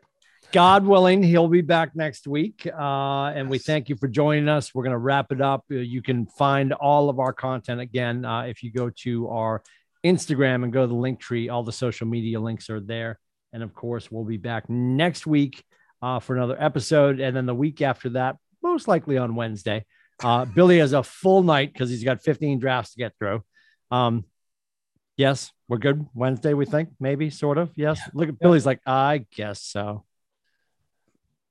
God willing, he'll be back next week. Uh, and we thank you for joining us. We're going to wrap it up. Uh, You can find all of our content again uh, if you go to our Instagram and go to the Linktree. All the social media links are there. And of course, we'll be back next week uh, for another episode. And then the week after that, most likely on Wednesday, uh, Billy has a full night because he's got 15 drafts to get through. Um, yes, we're good. Wednesday, we think, maybe, sort of. Yes. Look at Billy's like, I guess so.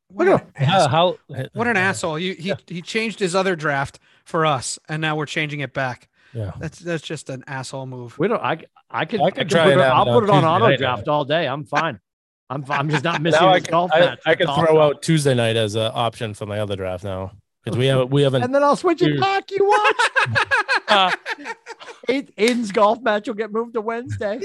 What, Look an Uh, how what an asshole! You, he he changed his other draft for us, and now we're changing it back. Yeah. That's that's just an asshole move. We don't, I, I could, I I could could try put it it, out I'll on put it on Tuesday auto night. draft all day. I'm fine. I'm, I'm just not missing Now I can, golf I, match. I can throw golf. out Tuesday night as an option for my other draft now because we haven't we haven't and then I'll switch it back. You watch. Uh, Aid- Aiden's golf match will get moved to Wednesday.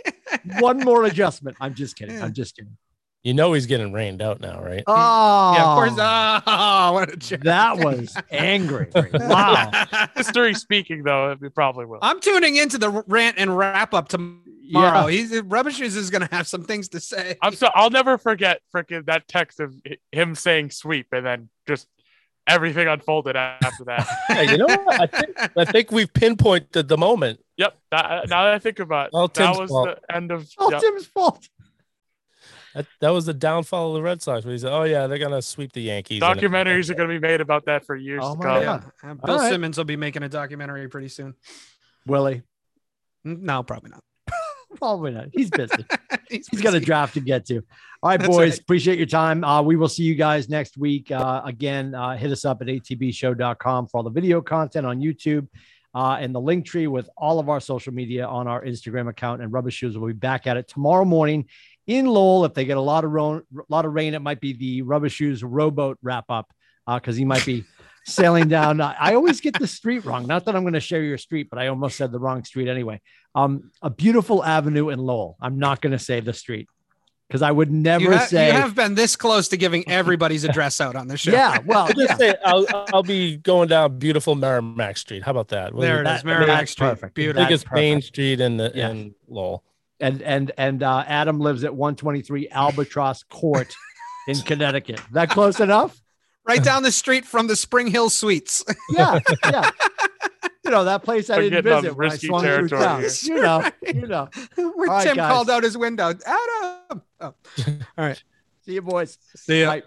One more adjustment. I'm just kidding. I'm just kidding. you know he's getting rained out now, right? Oh, yeah, of course. Oh, what a jerk. that was angry. Wow. history speaking, though, it probably will. I'm tuning into the rant and wrap up tomorrow. Yeah. He's Rubbish is going to have some things to say. I'm so I'll never forget freaking that text of him saying sweep and then just everything unfolded after that. Yeah, you know what? I think I think we've pinpointed the moment. yep. That, now that I think about it, All that Tim's was fault. the end of. All yep. Tim's fault. That, that was the downfall of the Red Sox. Where he said, "Oh yeah, they're gonna sweep the Yankees." and- Documentaries are going to be made about that for years Oh to my come. God. Yeah. Bill All right. Simmons will be making a documentary pretty soon. Willie. No, probably not. Probably not. He's busy. He's, He's got a draft to get to. All right, That's boys. right. Appreciate your time. Uh, we will see you guys next week. Uh, again, uh, hit us up at atbshow.com for all the video content on YouTube uh, and the Linktree with all of our social media on our Instagram account. And Rubber Shoes will be back at it tomorrow morning in Lowell. If they get a lot of rain, lot of rain, it might be the Rubber Shoes rowboat wrap up because he might be sailing down. uh, I always get the street wrong. Not that I'm going to share your street, but I almost said the wrong street anyway. Um, a beautiful avenue in Lowell. I'm not going to say the street because I would never You, ha- say. you have been this close to giving everybody's address out on the show. yeah, well, I'll just yeah, say I'll, I'll be going down beautiful Merrimack Street. How about that? There it That- is, Merrimack Street. perfect. Beautiful. That's biggest main street in the Yeah. in Lowell. and and and uh, Adam lives at 123 Albatross Court in Connecticut. That close enough? Right down the street from the Spring Hill Suites. Yeah, yeah. You know that place I We're didn't visit when I risky swung through territory town. here. You know, you know. Where All right, Tim guys. called out his window. Adam. Oh. All right. See you, boys. See ya. Bye.